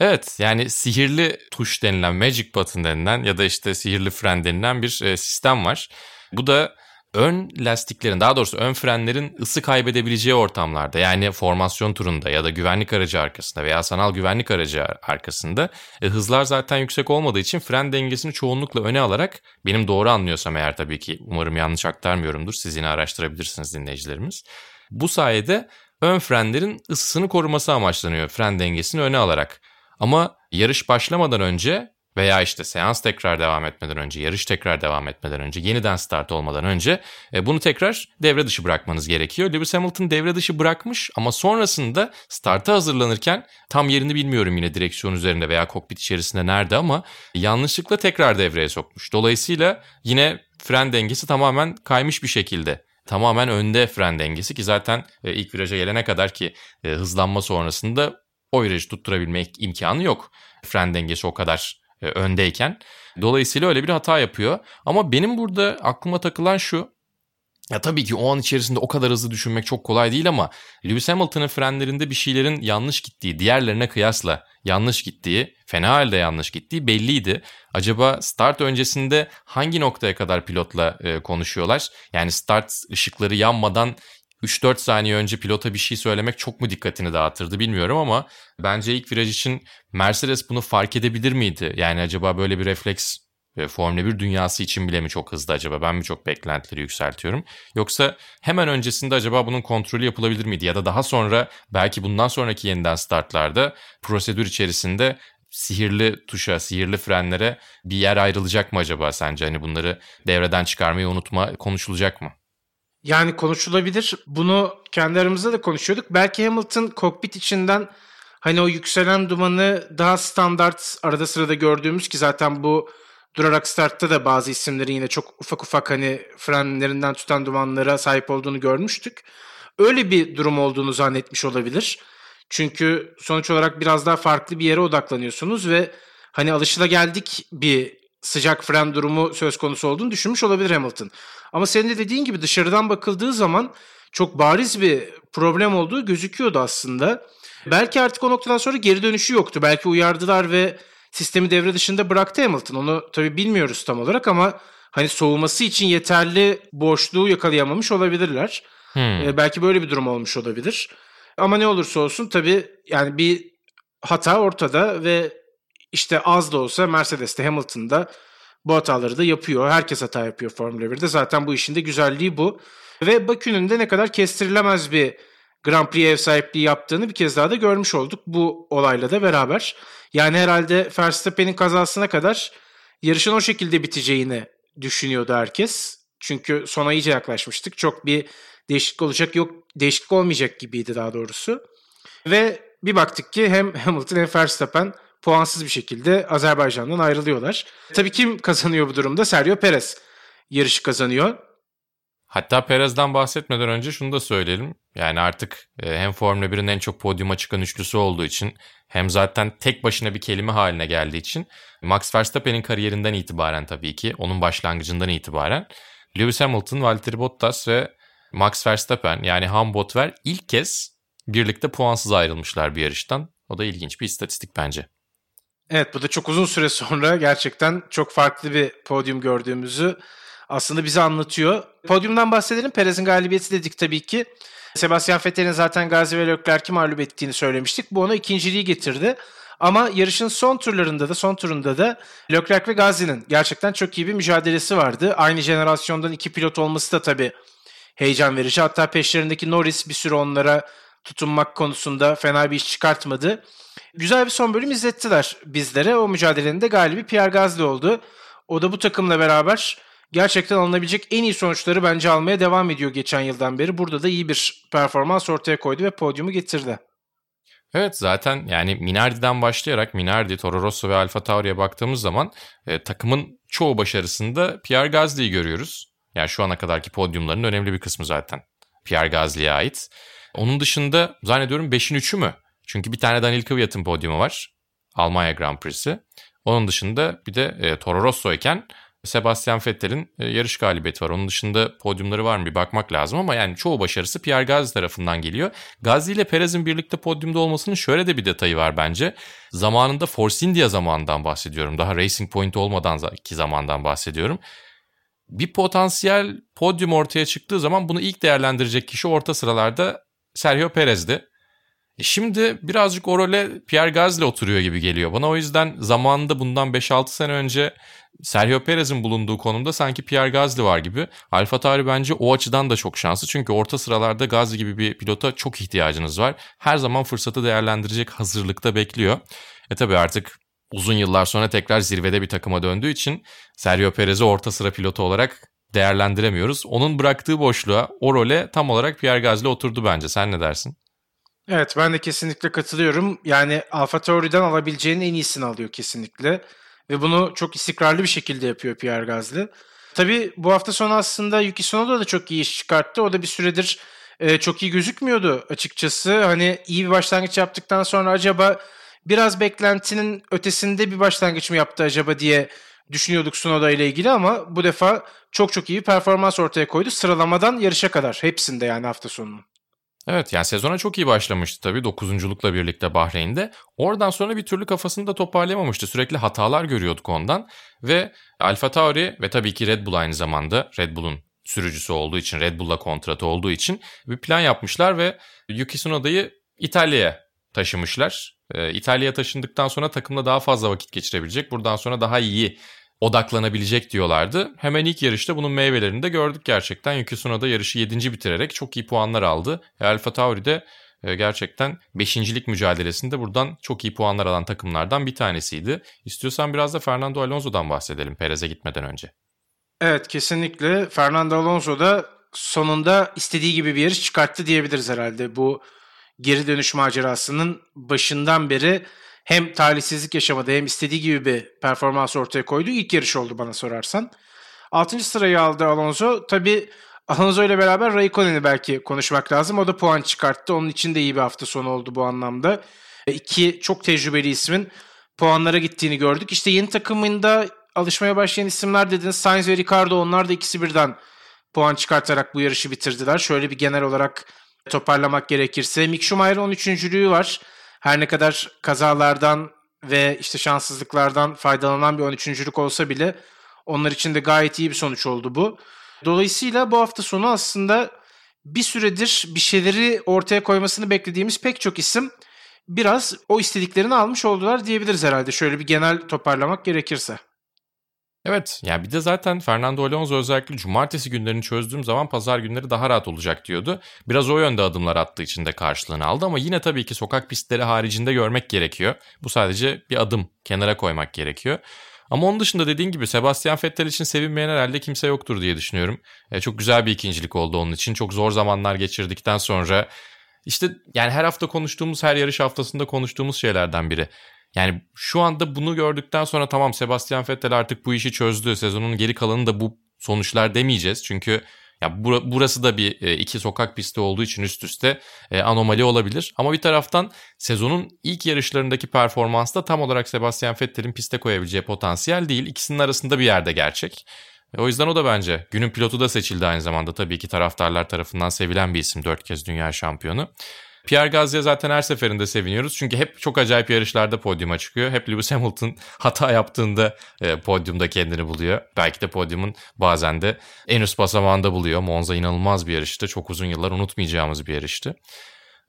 Evet yani sihirli tuş denilen magic button denilen ya da işte sihirli fren denilen bir e, sistem var. Bu da ön lastiklerin daha doğrusu ön frenlerin ısı kaybedebileceği ortamlarda yani formasyon turunda ya da güvenlik aracı arkasında veya sanal güvenlik aracı arkasında e, hızlar zaten yüksek olmadığı için fren dengesini çoğunlukla öne alarak benim doğru anlıyorsam eğer tabii ki umarım yanlış aktarmıyorumdur siz yine araştırabilirsiniz dinleyicilerimiz. Bu sayede ön frenlerin ısısını koruması amaçlanıyor fren dengesini öne alarak. Ama yarış başlamadan önce veya işte seans tekrar devam etmeden önce, yarış tekrar devam etmeden önce, yeniden start olmadan önce e, bunu tekrar devre dışı bırakmanız gerekiyor. Lewis Hamilton devre dışı bırakmış ama sonrasında starta hazırlanırken tam yerini bilmiyorum yine direksiyon üzerinde veya kokpit içerisinde nerede ama yanlışlıkla tekrar devreye sokmuş. Dolayısıyla yine fren dengesi tamamen kaymış bir şekilde tamamen önde fren dengesi ki zaten e, ilk viraja gelene kadar ki e, hızlanma sonrasında o virajı tutturabilmek imkanı yok. Fren dengesi o kadar e, öndeyken. Dolayısıyla öyle bir hata yapıyor. Ama benim burada aklıma takılan şu. Ya tabii ki o an içerisinde o kadar hızlı düşünmek çok kolay değil ama Lewis Hamilton'ın frenlerinde bir şeylerin yanlış gittiği, diğerlerine kıyasla yanlış gittiği, fena halde yanlış gittiği belliydi. Acaba start öncesinde hangi noktaya kadar pilotla e, konuşuyorlar? Yani start ışıkları yanmadan 3-4 saniye önce pilota bir şey söylemek çok mu dikkatini dağıtırdı bilmiyorum ama bence ilk viraj için Mercedes bunu fark edebilir miydi? Yani acaba böyle bir refleks Formula 1 dünyası için bile mi çok hızlı acaba? Ben mi çok beklentileri yükseltiyorum? Yoksa hemen öncesinde acaba bunun kontrolü yapılabilir miydi? Ya da daha sonra belki bundan sonraki yeniden startlarda prosedür içerisinde sihirli tuşa, sihirli frenlere bir yer ayrılacak mı acaba sence? Hani bunları devreden çıkarmayı unutma konuşulacak mı? Yani konuşulabilir. Bunu kendi aramızda da konuşuyorduk. Belki Hamilton kokpit içinden hani o yükselen dumanı daha standart arada sırada gördüğümüz ki zaten bu durarak startta da bazı isimlerin yine çok ufak ufak hani frenlerinden tutan dumanlara sahip olduğunu görmüştük. Öyle bir durum olduğunu zannetmiş olabilir. Çünkü sonuç olarak biraz daha farklı bir yere odaklanıyorsunuz ve hani alışılageldik bir sıcak fren durumu söz konusu olduğunu düşünmüş olabilir Hamilton. Ama senin de dediğin gibi dışarıdan bakıldığı zaman çok bariz bir problem olduğu gözüküyordu aslında. Belki artık o noktadan sonra geri dönüşü yoktu. Belki uyardılar ve sistemi devre dışında bıraktı Hamilton. Onu tabii bilmiyoruz tam olarak ama hani soğuması için yeterli boşluğu yakalayamamış olabilirler. Hmm. Ee, belki böyle bir durum olmuş olabilir. Ama ne olursa olsun tabii yani bir hata ortada ve işte az da olsa Mercedes'te Hamilton'da bu hataları da yapıyor. Herkes hata yapıyor Formula 1'de. Zaten bu işin de güzelliği bu. Ve Bakü'nün de ne kadar kestirilemez bir Grand Prix ev sahipliği yaptığını bir kez daha da görmüş olduk bu olayla da beraber. Yani herhalde Verstappen'in kazasına kadar yarışın o şekilde biteceğini düşünüyordu herkes. Çünkü sona iyice yaklaşmıştık. Çok bir değişiklik olacak yok değişiklik olmayacak gibiydi daha doğrusu. Ve bir baktık ki hem Hamilton hem Verstappen puansız bir şekilde Azerbaycan'dan ayrılıyorlar. Tabii kim kazanıyor bu durumda? Sergio Perez yarışı kazanıyor. Hatta Perez'den bahsetmeden önce şunu da söyleyelim. Yani artık e, hem Formula 1'in en çok podyuma çıkan üçlüsü olduğu için hem zaten tek başına bir kelime haline geldiği için Max Verstappen'in kariyerinden itibaren tabii ki onun başlangıcından itibaren Lewis Hamilton, Valtteri Bottas ve Max Verstappen yani Hambotver ilk kez birlikte puansız ayrılmışlar bir yarıştan. O da ilginç bir istatistik bence. Evet bu da çok uzun süre sonra gerçekten çok farklı bir podyum gördüğümüzü aslında bize anlatıyor. Podyumdan bahsedelim. Perez'in galibiyeti dedik tabii ki. Sebastian Vettel'in zaten Gazi ve Leclerc'i mağlup ettiğini söylemiştik. Bu ona ikinciliği getirdi. Ama yarışın son turlarında da son turunda da Leclerc ve Gazi'nin gerçekten çok iyi bir mücadelesi vardı. Aynı jenerasyondan iki pilot olması da tabii heyecan verici. Hatta peşlerindeki Norris bir süre onlara tutunmak konusunda fena bir iş çıkartmadı. Güzel bir son bölüm izlettiler bizlere. O mücadelenin de galibi Pierre Gasly oldu. O da bu takımla beraber gerçekten alınabilecek en iyi sonuçları bence almaya devam ediyor geçen yıldan beri. Burada da iyi bir performans ortaya koydu ve podyumu getirdi. Evet zaten yani Minardi'den başlayarak Minardi, Toro Rosso ve Alfa Tauri'ye baktığımız zaman e, takımın çoğu başarısında Pierre Gasly'yi görüyoruz. Yani şu ana kadarki podyumların önemli bir kısmı zaten Pierre Gasly'ye ait. Onun dışında zannediyorum 5'in 3'ü mü? Çünkü bir tane Daniel Kvyat'ın podyumu var. Almanya Grand Prix'si. Onun dışında bir de e, Toro Rosso iken Sebastian Vettel'in e, yarış galibiyeti var. Onun dışında podyumları var mı bir bakmak lazım ama yani çoğu başarısı Pierre Gasly tarafından geliyor. Gasly ile Perez'in birlikte podyumda olmasının şöyle de bir detayı var bence. Zamanında Force India zamanından bahsediyorum. Daha Racing Point olmadan ki zamandan bahsediyorum. Bir potansiyel podyum ortaya çıktığı zaman bunu ilk değerlendirecek kişi orta sıralarda Sergio Perez'di. E şimdi birazcık o role Pierre Gasly oturuyor gibi geliyor bana. O yüzden zamanında bundan 5-6 sene önce Sergio Perez'in bulunduğu konumda sanki Pierre Gasly var gibi. Alfa Tauri bence o açıdan da çok şanslı. Çünkü orta sıralarda Gasly gibi bir pilota çok ihtiyacınız var. Her zaman fırsatı değerlendirecek hazırlıkta bekliyor. E tabi artık uzun yıllar sonra tekrar zirvede bir takıma döndüğü için Sergio Perez'i orta sıra pilotu olarak değerlendiremiyoruz. Onun bıraktığı boşluğa, o role tam olarak Pierre Gasly oturdu bence. Sen ne dersin? Evet ben de kesinlikle katılıyorum. Yani Alfa Tauri'den alabileceğinin en iyisini alıyor kesinlikle. Ve bunu çok istikrarlı bir şekilde yapıyor Pierre Gasly. Tabii bu hafta sonu aslında Yuki Tsunoda da çok iyi iş çıkarttı. O da bir süredir e, çok iyi gözükmüyordu açıkçası. Hani iyi bir başlangıç yaptıktan sonra acaba biraz beklentinin ötesinde bir başlangıç mı yaptı acaba diye düşünüyorduk Tsunoda ile ilgili ama bu defa çok çok iyi bir performans ortaya koydu. Sıralamadan yarışa kadar hepsinde yani hafta sonunun. Evet yani sezona çok iyi başlamıştı tabii dokuzunculukla birlikte Bahreyn'de. Oradan sonra bir türlü kafasını da toparlayamamıştı. Sürekli hatalar görüyorduk ondan. Ve Alfa Tauri ve tabii ki Red Bull aynı zamanda Red Bull'un sürücüsü olduğu için, Red Bull'la kontratı olduğu için bir plan yapmışlar ve Yuki Tsunoda'yı İtalya'ya taşımışlar. Ee, İtalya'ya taşındıktan sonra takımda daha fazla vakit geçirebilecek. Buradan sonra daha iyi odaklanabilecek diyorlardı. Hemen ilk yarışta bunun meyvelerini de gördük gerçekten. Yuki Tsunoda yarışı 7. bitirerek çok iyi puanlar aldı. E, Alfa Tauri de e, gerçekten 5. mücadelesinde buradan çok iyi puanlar alan takımlardan bir tanesiydi. İstiyorsan biraz da Fernando Alonso'dan bahsedelim Perez'e gitmeden önce. Evet kesinlikle Fernando Alonso da sonunda istediği gibi bir yarış çıkarttı diyebiliriz herhalde. Bu geri dönüş macerasının başından beri hem talihsizlik yaşamadı hem istediği gibi bir performans ortaya koydu. İlk yarış oldu bana sorarsan. Altıncı sırayı aldı Alonso. Tabi Alonso ile beraber Raikkonen'i belki konuşmak lazım. O da puan çıkarttı. Onun için de iyi bir hafta sonu oldu bu anlamda. E, iki çok tecrübeli ismin puanlara gittiğini gördük. İşte yeni takımında alışmaya başlayan isimler dediniz. Sainz ve Ricardo onlar da ikisi birden puan çıkartarak bu yarışı bitirdiler. Şöyle bir genel olarak toparlamak gerekirse. Mick Schumacher'ın 13.lüğü var her ne kadar kazalardan ve işte şanssızlıklardan faydalanan bir 13.lük olsa bile onlar için de gayet iyi bir sonuç oldu bu. Dolayısıyla bu hafta sonu aslında bir süredir bir şeyleri ortaya koymasını beklediğimiz pek çok isim biraz o istediklerini almış oldular diyebiliriz herhalde. Şöyle bir genel toparlamak gerekirse. Evet yani bir de zaten Fernando Alonso özellikle cumartesi günlerini çözdüğüm zaman pazar günleri daha rahat olacak diyordu. Biraz o yönde adımlar attığı için de karşılığını aldı ama yine tabii ki sokak pistleri haricinde görmek gerekiyor. Bu sadece bir adım kenara koymak gerekiyor. Ama onun dışında dediğin gibi Sebastian Vettel için sevinmeyen herhalde kimse yoktur diye düşünüyorum. E, çok güzel bir ikincilik oldu onun için. Çok zor zamanlar geçirdikten sonra işte yani her hafta konuştuğumuz, her yarış haftasında konuştuğumuz şeylerden biri. Yani şu anda bunu gördükten sonra tamam Sebastian Vettel artık bu işi çözdü. Sezonun geri kalanı da bu sonuçlar demeyeceğiz. Çünkü ya burası da bir e, iki sokak pisti olduğu için üst üste e, anomali olabilir. Ama bir taraftan sezonun ilk yarışlarındaki performans da tam olarak Sebastian Vettel'in piste koyabileceği potansiyel değil. İkisinin arasında bir yerde gerçek. O yüzden o da bence günün pilotu da seçildi aynı zamanda. Tabii ki taraftarlar tarafından sevilen bir isim. Dört kez dünya şampiyonu. Pierre Gasly'e zaten her seferinde seviniyoruz. Çünkü hep çok acayip yarışlarda podyuma çıkıyor. Hep Lewis *laughs* Hamilton hata yaptığında e, podyumda kendini buluyor. Belki de podyumun bazen de en üst basamağında buluyor. Monza inanılmaz bir yarıştı. Çok uzun yıllar unutmayacağımız bir yarıştı.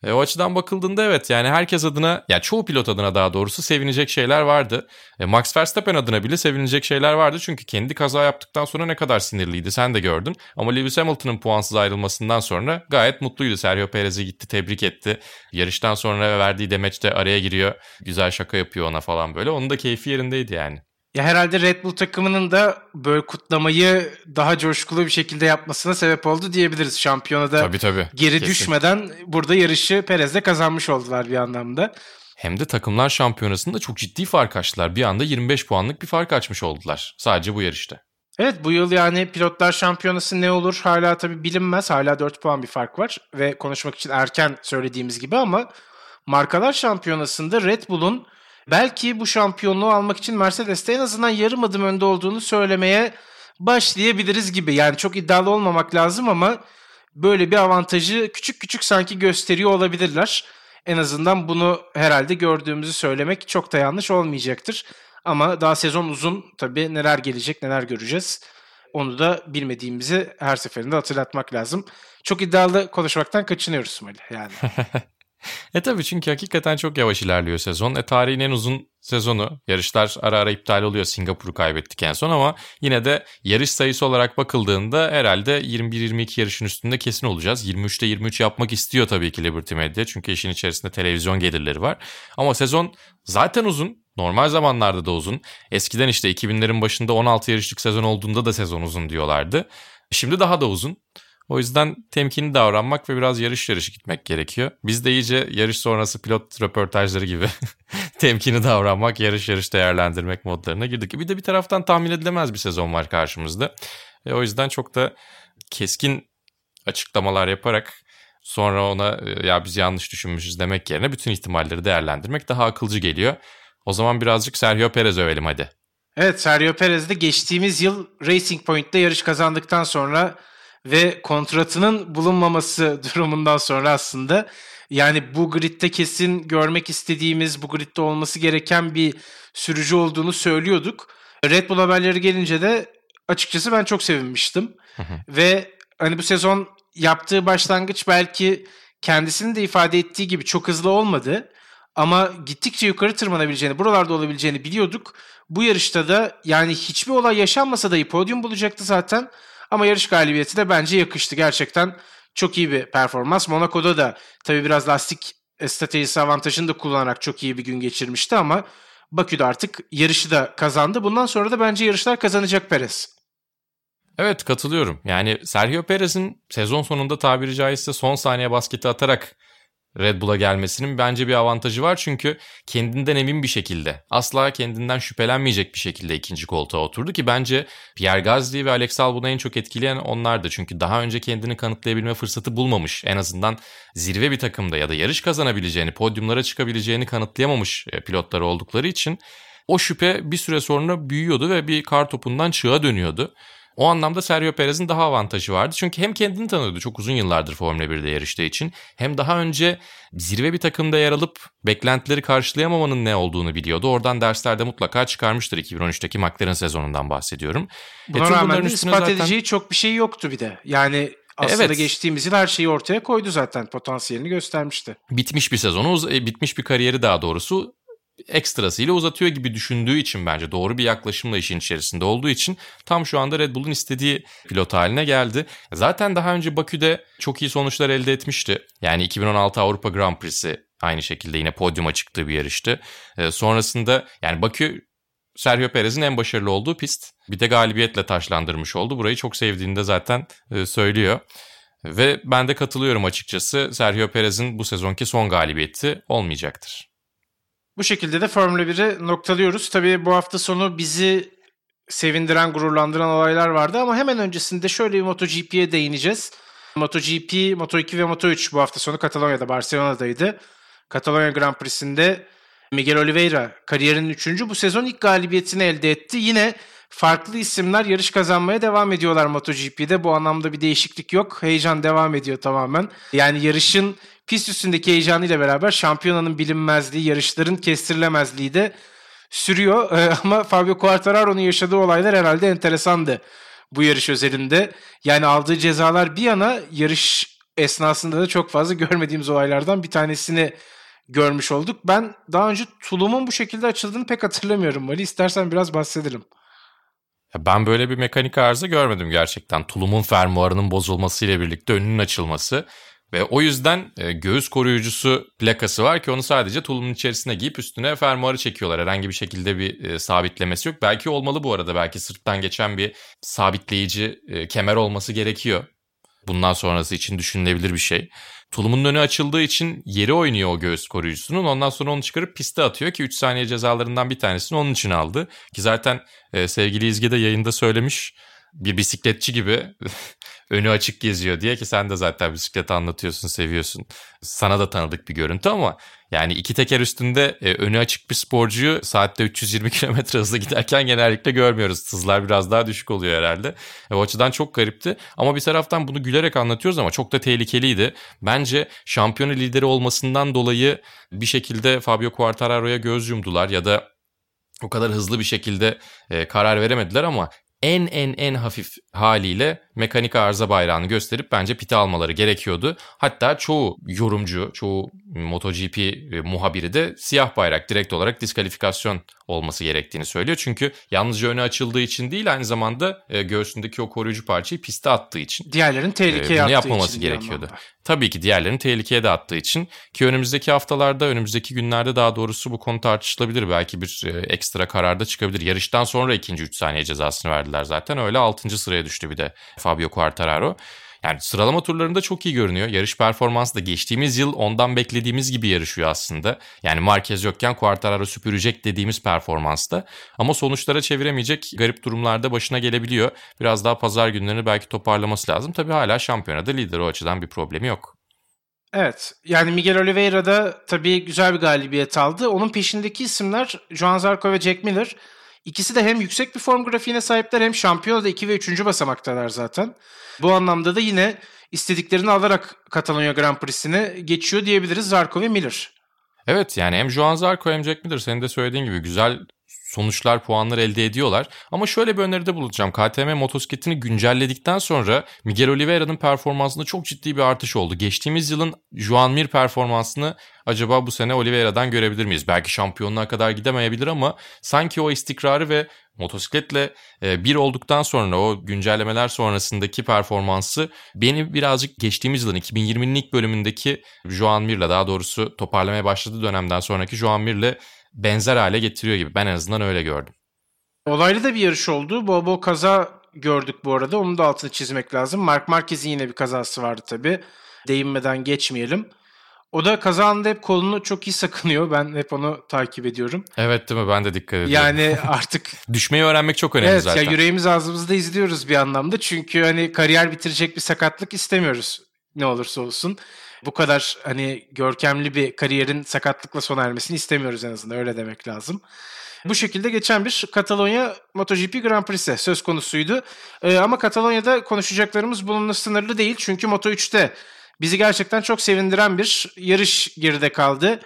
E, o açıdan bakıldığında evet yani herkes adına ya çoğu pilot adına daha doğrusu sevinecek şeyler vardı. E, Max Verstappen adına bile sevinecek şeyler vardı çünkü kendi kaza yaptıktan sonra ne kadar sinirliydi sen de gördün. Ama Lewis Hamilton'ın puansız ayrılmasından sonra gayet mutluydu. Sergio Perez'e gitti tebrik etti. Yarıştan sonra verdiği demeçte araya giriyor. Güzel şaka yapıyor ona falan böyle. Onun da keyfi yerindeydi yani. Ya herhalde Red Bull takımının da böyle kutlamayı daha coşkulu bir şekilde yapmasına sebep oldu diyebiliriz. Şampiyonada tabii, tabii. geri Kesin. düşmeden burada yarışı Perez'de kazanmış oldular bir anlamda. Hem de takımlar şampiyonasında çok ciddi fark açtılar. Bir anda 25 puanlık bir fark açmış oldular sadece bu yarışta. Evet bu yıl yani pilotlar şampiyonası ne olur hala tabii bilinmez. Hala 4 puan bir fark var ve konuşmak için erken söylediğimiz gibi ama markalar şampiyonasında Red Bull'un belki bu şampiyonluğu almak için Mercedes'te en azından yarım adım önde olduğunu söylemeye başlayabiliriz gibi. Yani çok iddialı olmamak lazım ama böyle bir avantajı küçük küçük sanki gösteriyor olabilirler. En azından bunu herhalde gördüğümüzü söylemek çok da yanlış olmayacaktır. Ama daha sezon uzun tabii neler gelecek neler göreceğiz. Onu da bilmediğimizi her seferinde hatırlatmak lazım. Çok iddialı konuşmaktan kaçınıyoruz Mali yani. *laughs* e tabii çünkü hakikaten çok yavaş ilerliyor sezon. E tarihin en uzun sezonu. Yarışlar ara ara iptal oluyor. Singapur'u kaybettik en son ama yine de yarış sayısı olarak bakıldığında herhalde 21-22 yarışın üstünde kesin olacağız. 23'te 23 yapmak istiyor tabii ki Liberty Media. Çünkü işin içerisinde televizyon gelirleri var. Ama sezon zaten uzun. Normal zamanlarda da uzun. Eskiden işte 2000'lerin başında 16 yarışlık sezon olduğunda da sezon uzun diyorlardı. Şimdi daha da uzun. O yüzden temkinli davranmak ve biraz yarış yarışı gitmek gerekiyor. Biz de iyice yarış sonrası pilot röportajları gibi *laughs* temkinli davranmak, yarış yarış değerlendirmek modlarına girdik. Bir de bir taraftan tahmin edilemez bir sezon var karşımızda. E, o yüzden çok da keskin açıklamalar yaparak sonra ona e, ya biz yanlış düşünmüşüz demek yerine bütün ihtimalleri değerlendirmek daha akılcı geliyor. O zaman birazcık Sergio Perez övelim hadi. Evet Sergio Perez de geçtiğimiz yıl Racing Point'te yarış kazandıktan sonra ve kontratının bulunmaması *laughs* durumundan sonra aslında yani bu gridde kesin görmek istediğimiz, bu gridde olması gereken bir sürücü olduğunu söylüyorduk. Red Bull haberleri gelince de açıkçası ben çok sevinmiştim. ve hani bu sezon yaptığı başlangıç belki kendisinin de ifade ettiği gibi çok hızlı olmadı. Ama gittikçe yukarı tırmanabileceğini, buralarda olabileceğini biliyorduk. Bu yarışta da yani hiçbir olay yaşanmasa dahi podyum bulacaktı zaten. Ama yarış galibiyeti de bence yakıştı. Gerçekten çok iyi bir performans. Monaco'da da tabii biraz lastik stratejisi avantajını da kullanarak çok iyi bir gün geçirmişti ama Bakü'de artık yarışı da kazandı. Bundan sonra da bence yarışlar kazanacak Perez. Evet katılıyorum. Yani Sergio Perez'in sezon sonunda tabiri caizse son saniye basketi atarak Red Bull'a gelmesinin bence bir avantajı var. Çünkü kendinden emin bir şekilde asla kendinden şüphelenmeyecek bir şekilde ikinci koltuğa oturdu ki bence Pierre Gasly ve Alex Albon'u en çok etkileyen onlardı. Çünkü daha önce kendini kanıtlayabilme fırsatı bulmamış. En azından zirve bir takımda ya da yarış kazanabileceğini, podyumlara çıkabileceğini kanıtlayamamış e, pilotları oldukları için o şüphe bir süre sonra büyüyordu ve bir kar topundan çığa dönüyordu. O anlamda Sergio Perez'in daha avantajı vardı. Çünkü hem kendini tanıyordu çok uzun yıllardır Formula 1'de yarıştığı için hem daha önce zirve bir takımda yer alıp beklentileri karşılayamamanın ne olduğunu biliyordu. Oradan derslerde mutlaka çıkarmıştır 2013'teki McLaren sezonundan bahsediyorum. E, Buna e, rağmen ispat zaten... edeceği çok bir şey yoktu bir de. Yani aslında evet. geçtiğimiz yıl her şeyi ortaya koydu zaten. Potansiyelini göstermişti. Bitmiş bir sezonu, e, bitmiş bir kariyeri daha doğrusu ekstrasıyla uzatıyor gibi düşündüğü için bence doğru bir yaklaşımla işin içerisinde olduğu için tam şu anda Red Bull'un istediği pilot haline geldi. Zaten daha önce Bakü'de çok iyi sonuçlar elde etmişti. Yani 2016 Avrupa Grand Prix'si aynı şekilde yine podyuma çıktığı bir yarıştı. Ee, sonrasında yani Bakü Sergio Perez'in en başarılı olduğu pist. Bir de galibiyetle taşlandırmış oldu. Burayı çok sevdiğini de zaten e, söylüyor. Ve ben de katılıyorum açıkçası. Sergio Perez'in bu sezonki son galibiyeti olmayacaktır. Bu şekilde de Formula 1'i noktalıyoruz. Tabii bu hafta sonu bizi sevindiren, gururlandıran olaylar vardı ama hemen öncesinde şöyle bir MotoGP'ye değineceğiz. MotoGP, Moto2 ve Moto3 bu hafta sonu Katalonya'da, Barcelona'daydı. Katalonya Grand Prix'sinde Miguel Oliveira kariyerinin 3. bu sezon ilk galibiyetini elde etti. Yine farklı isimler yarış kazanmaya devam ediyorlar MotoGP'de. Bu anlamda bir değişiklik yok. Heyecan devam ediyor tamamen. Yani yarışın pist üstündeki heyecanıyla beraber şampiyonanın bilinmezliği, yarışların kestirilemezliği de sürüyor. *laughs* Ee, ama Fabio Quartararo'nun yaşadığı olaylar herhalde enteresandı bu yarış özelinde. Yani aldığı cezalar bir yana yarış esnasında da çok fazla *laughs* görmediğimiz olaylardan bir tanesini görmüş olduk. Ben daha önce tulumun bu şekilde açıldığını pek hatırlamıyorum Mali. İstersen biraz bahsedelim. Ben böyle bir mekanik arıza görmedim gerçekten. Tulumun fermuarının bozulmasıyla birlikte önünün açılması Ve o yüzden e, göğüs koruyucusu plakası var ki onu sadece tulumun içerisine giyip üstüne fermuarı çekiyorlar. Herhangi bir şekilde bir e, sabitlemesi yok. Belki olmalı bu arada. Belki sırttan geçen bir sabitleyici e, kemer olması gerekiyor. Bundan sonrası için düşünülebilir bir şey. Tulumun önü açıldığı için yeri oynuyor o göğüs koruyucusunun. Ondan sonra onu çıkarıp piste atıyor ki 3 saniye cezalarından bir tanesini onun için aldı. Ki zaten e, sevgili İzge de yayında söylemiş bir bisikletçi gibi *laughs* önü açık geziyor diye ki sen de zaten bisiklet anlatıyorsun, seviyorsun. Sana da tanıdık bir görüntü ama yani iki teker üstünde e, önü açık bir sporcuyu saatte 320 *laughs* km hızla giderken genellikle görmüyoruz. Hızlar biraz daha düşük oluyor herhalde. E, o açıdan çok garipti. Ama bir taraftan bunu gülerek anlatıyoruz ama çok da tehlikeliydi. Bence şampiyonu lideri olmasından dolayı bir şekilde Fabio Quartararo'ya göz yumdular ya da o kadar hızlı bir şekilde e, karar veremediler ama en en en hafif haliyle mekanik arıza bayrağını gösterip bence pite almaları gerekiyordu. Hatta çoğu yorumcu, çoğu MotoGP e, muhabiri de siyah bayrak direkt olarak diskalifikasyon olması gerektiğini söylüyor. Çünkü yalnızca öne açıldığı için değil aynı zamanda e, göğsündeki o koruyucu parçayı piste attığı için. Diğerlerin tehlikeye e, bunu yapmaması için gerekiyordu. Tabii ki diğerlerin tehlikeye de attığı için ki önümüzdeki haftalarda, önümüzdeki günlerde daha doğrusu bu konu tartışılabilir. Belki bir e, ekstra kararda çıkabilir. Yarıştan sonra ikinci 3 saniye cezasını verdiler zaten. Öyle 6. sıraya düştü bir de Fabio Quartararo. Yani sıralama turlarında çok iyi görünüyor. Yarış performansı da geçtiğimiz yıl ondan beklediğimiz gibi yarışıyor aslında. Yani Marquez yokken Quartararo süpürecek dediğimiz performansta. Ama sonuçlara çeviremeyecek garip durumlarda başına gelebiliyor. Biraz daha pazar günlerini belki toparlaması lazım. Tabii hala şampiyonada lider o açıdan bir problemi yok. Evet. Yani Miguel Oliveira da tabii güzel bir galibiyet aldı. Onun peşindeki isimler Joan Zarco ve Jack Miller. İkisi de hem yüksek bir form grafiğine sahipler hem şampiyonada 2 ve 3. basamaktalar zaten. Bu anlamda da yine istediklerini alarak Katalonya Grand Prix'sine geçiyor diyebiliriz Zarco ve Miller. Evet yani hem Joan Zarco hem Jack Miller senin de söylediğin gibi güzel sonuçlar, puanlar elde ediyorlar. Ama şöyle bir öneride bulunacağım. KTM motosikletini güncelledikten sonra Miguel Oliveira'nın performansında çok ciddi bir artış oldu. Geçtiğimiz yılın Juan Mir performansını acaba bu sene Oliveira'dan görebilir miyiz? Belki şampiyonluğa kadar gidemeyebilir ama sanki o istikrarı ve motosikletle e, bir olduktan sonra o güncellemeler sonrasındaki performansı beni birazcık geçtiğimiz yılın 2020'nin ilk bölümündeki Joan Mir'le daha doğrusu toparlamaya başladığı dönemden sonraki Joan Mir'le benzer hale getiriyor gibi. Ben en azından öyle gördüm. Olaylı da bir yarış oldu. Bol bol kaza gördük bu arada. Onun da altını çizmek lazım. Mark Marquez'in yine bir kazası vardı tabii. Değinmeden geçmeyelim. O da kazanında hep kolunu çok iyi sakınıyor. Ben hep onu takip ediyorum. Evet değil mi? Ben de dikkat ediyorum. Yani *laughs* artık... Düşmeyi öğrenmek çok önemli evet, zaten. Evet ya yüreğimiz ağzımızda izliyoruz bir anlamda. Çünkü hani kariyer bitirecek bir sakatlık istemiyoruz ne olursa olsun bu kadar hani görkemli bir kariyerin sakatlıkla sona ermesini istemiyoruz en azından öyle demek lazım. Bu şekilde geçen bir Katalonya MotoGP Grand Prix'si söz konusuydu. Ee, ama Katalonya'da konuşacaklarımız bununla sınırlı değil. Çünkü Moto3'te bizi gerçekten çok sevindiren bir yarış geride kaldı.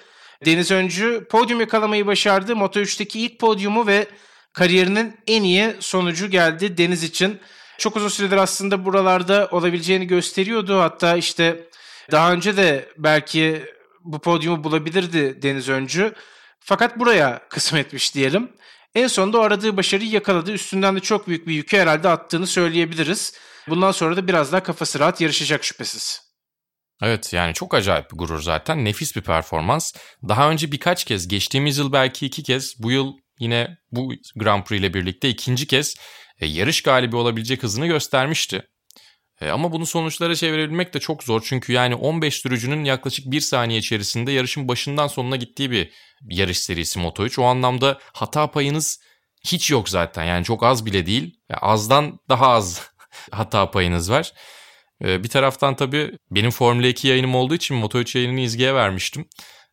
Deniz Öncü podyum yakalamayı başardı. Moto3'teki ilk podyumu ve kariyerinin en iyi sonucu geldi Deniz için. Çok uzun süredir aslında buralarda olabileceğini gösteriyordu. Hatta işte daha önce de belki bu podyumu bulabilirdi Deniz Öncü. Fakat buraya *laughs* kısmetmiş diyelim. En sonunda aradığı başarıyı yakaladı. Üstünden de çok büyük bir yükü herhalde attığını söyleyebiliriz. Bundan sonra da biraz daha kafası rahat yarışacak şüphesiz. Evet yani çok acayip bir gurur zaten. Nefis bir performans. Daha önce birkaç kez, geçtiğimiz yıl belki iki kez, bu yıl yine bu Grand Prix ile birlikte ikinci kez e, yarış galibi olabilecek hızını göstermişti. E, ama bunu sonuçlara çevirebilmek de çok zor. Çünkü yani 15 sürücünün yaklaşık 1 saniye içerisinde yarışın başından sonuna gittiği bir yarış serisi Moto3. O anlamda hata payınız hiç yok zaten. Yani çok az bile değil. Azdan daha az *laughs* hata payınız var. E, bir taraftan tabii benim Formula 2 yayınım olduğu için Moto3 yayınını izgeye vermiştim.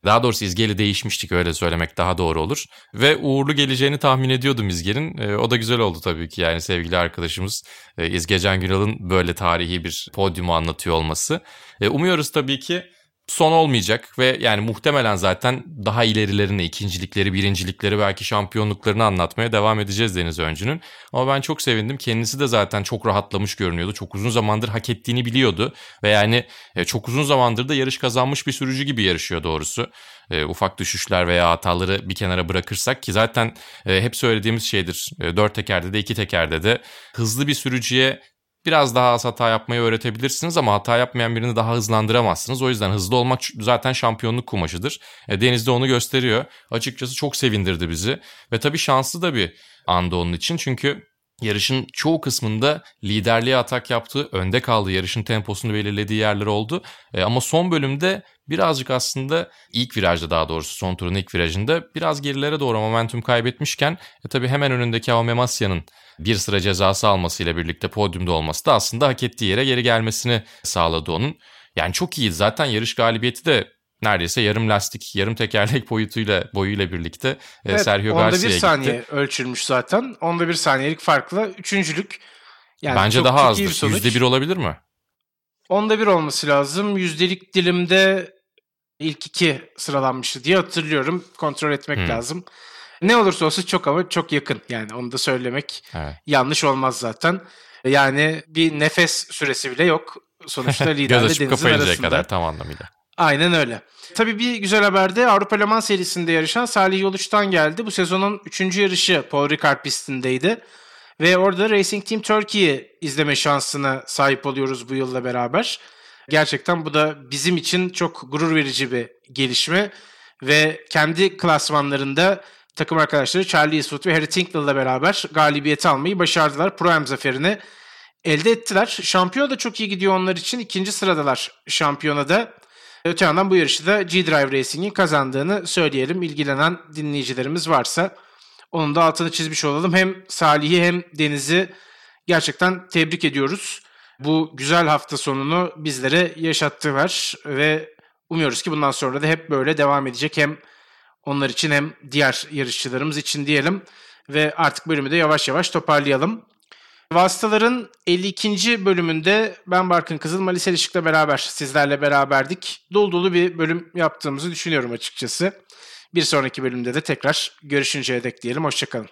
Daha doğrusu İzgel'i değişmiştik öyle söylemek daha doğru olur. Ve uğurlu geleceğini tahmin ediyordum İzgel'in. E, o da güzel oldu tabii ki yani sevgili arkadaşımız e, İzgecan Günal'ın böyle tarihi bir podyumu anlatıyor olması. E, umuyoruz tabii ki son olmayacak ve yani muhtemelen zaten daha ilerilerini, ikincilikleri, birincilikleri belki şampiyonluklarını anlatmaya devam edeceğiz Deniz Öncü'nün. Ama ben çok sevindim. Kendisi de zaten çok rahatlamış görünüyordu. Çok uzun zamandır hak ettiğini biliyordu ve yani e, çok uzun zamandır da yarış kazanmış bir sürücü gibi yarışıyor doğrusu. E, ufak düşüşler veya hataları bir kenara bırakırsak ki zaten e, hep söylediğimiz şeydir. E, dört tekerde de iki tekerde de hızlı bir sürücüye biraz daha az hata yapmayı öğretebilirsiniz ama hata yapmayan birini daha hızlandıramazsınız. O yüzden hızlı olmak zaten şampiyonluk kumaşıdır. E, Deniz de onu gösteriyor. Açıkçası çok sevindirdi bizi ve tabii şanslı da bir anda onun için çünkü yarışın çoğu kısmında liderliğe atak yaptı, önde kaldı, yarışın temposunu belirlediği yerler oldu. E, ama son bölümde birazcık aslında ilk virajda daha doğrusu son turun ilk virajında biraz gerilere doğru momentum kaybetmişken e, tabii hemen önündeki Aume Masya'nın bir sıra cezası almasıyla birlikte podyumda olması da aslında hak ettiği yere geri gelmesini sağladı onun. Yani çok iyiydi zaten yarış galibiyeti de neredeyse yarım lastik, yarım tekerlek *laughs* boyutuyla boyuyla birlikte e, evet, Sergio Garcia'ya gitti. Onda bir saniye ölçülmüş zaten. Onda bir saniyelik farkla üçüncülük. Yani Bence çok, daha çok azdır. Yüzde bir olabilir mi? Onda bir olması lazım. Yüzdelik dilimde ilk iki sıralanmıştı diye hatırlıyorum. Kontrol etmek hmm. lazım. Ne olursa olsun çok ama çok yakın. Yani onu da söylemek evet. yanlış olmaz zaten. Yani bir nefes süresi bile yok. Sonuçta *laughs* liderle denizin arasında. kadar tam anlamıyla. Aynen öyle. Tabii bir güzel haber de Avrupa Le Mans serisinde yarışan Salih Yoluç'tan geldi. Bu sezonun 3. yarışı Paul Ricard pistindeydi. Ve orada Racing Team Turkey'yi izleme şansına sahip oluyoruz bu yılla beraber. Gerçekten bu da bizim için çok gurur verici bir gelişme. Ve kendi klasmanlarında takım arkadaşları Charlie Eastwood ve Harry Tinkley'la beraber galibiyeti almayı başardılar. Pro-Am zaferini elde ettiler. Şampiyon da çok iyi gidiyor onlar için. İkinci sıradalar şampiyonada. Öte yandan bu yarışı da G-Drive Racing'in kazandığını söyleyelim. İlgilenen dinleyicilerimiz varsa onun da altını çizmiş olalım. Hem Salih'i hem Deniz'i gerçekten tebrik ediyoruz. Bu güzel hafta sonunu bizlere yaşattılar ve umuyoruz ki bundan sonra da hep böyle devam edecek. Hem onlar için hem diğer yarışçılarımız için diyelim. Ve artık bölümü de yavaş yavaş toparlayalım. Vasıtaların 52. bölümünde ben Barkın Kızıl, Malisel Işık'la beraber sizlerle beraberdik. Dolu dolu bir bölüm yaptığımızı düşünüyorum açıkçası. Bir sonraki bölümde de tekrar görüşünceye dek diyelim. Hoşçakalın.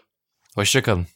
Hoşçakalın.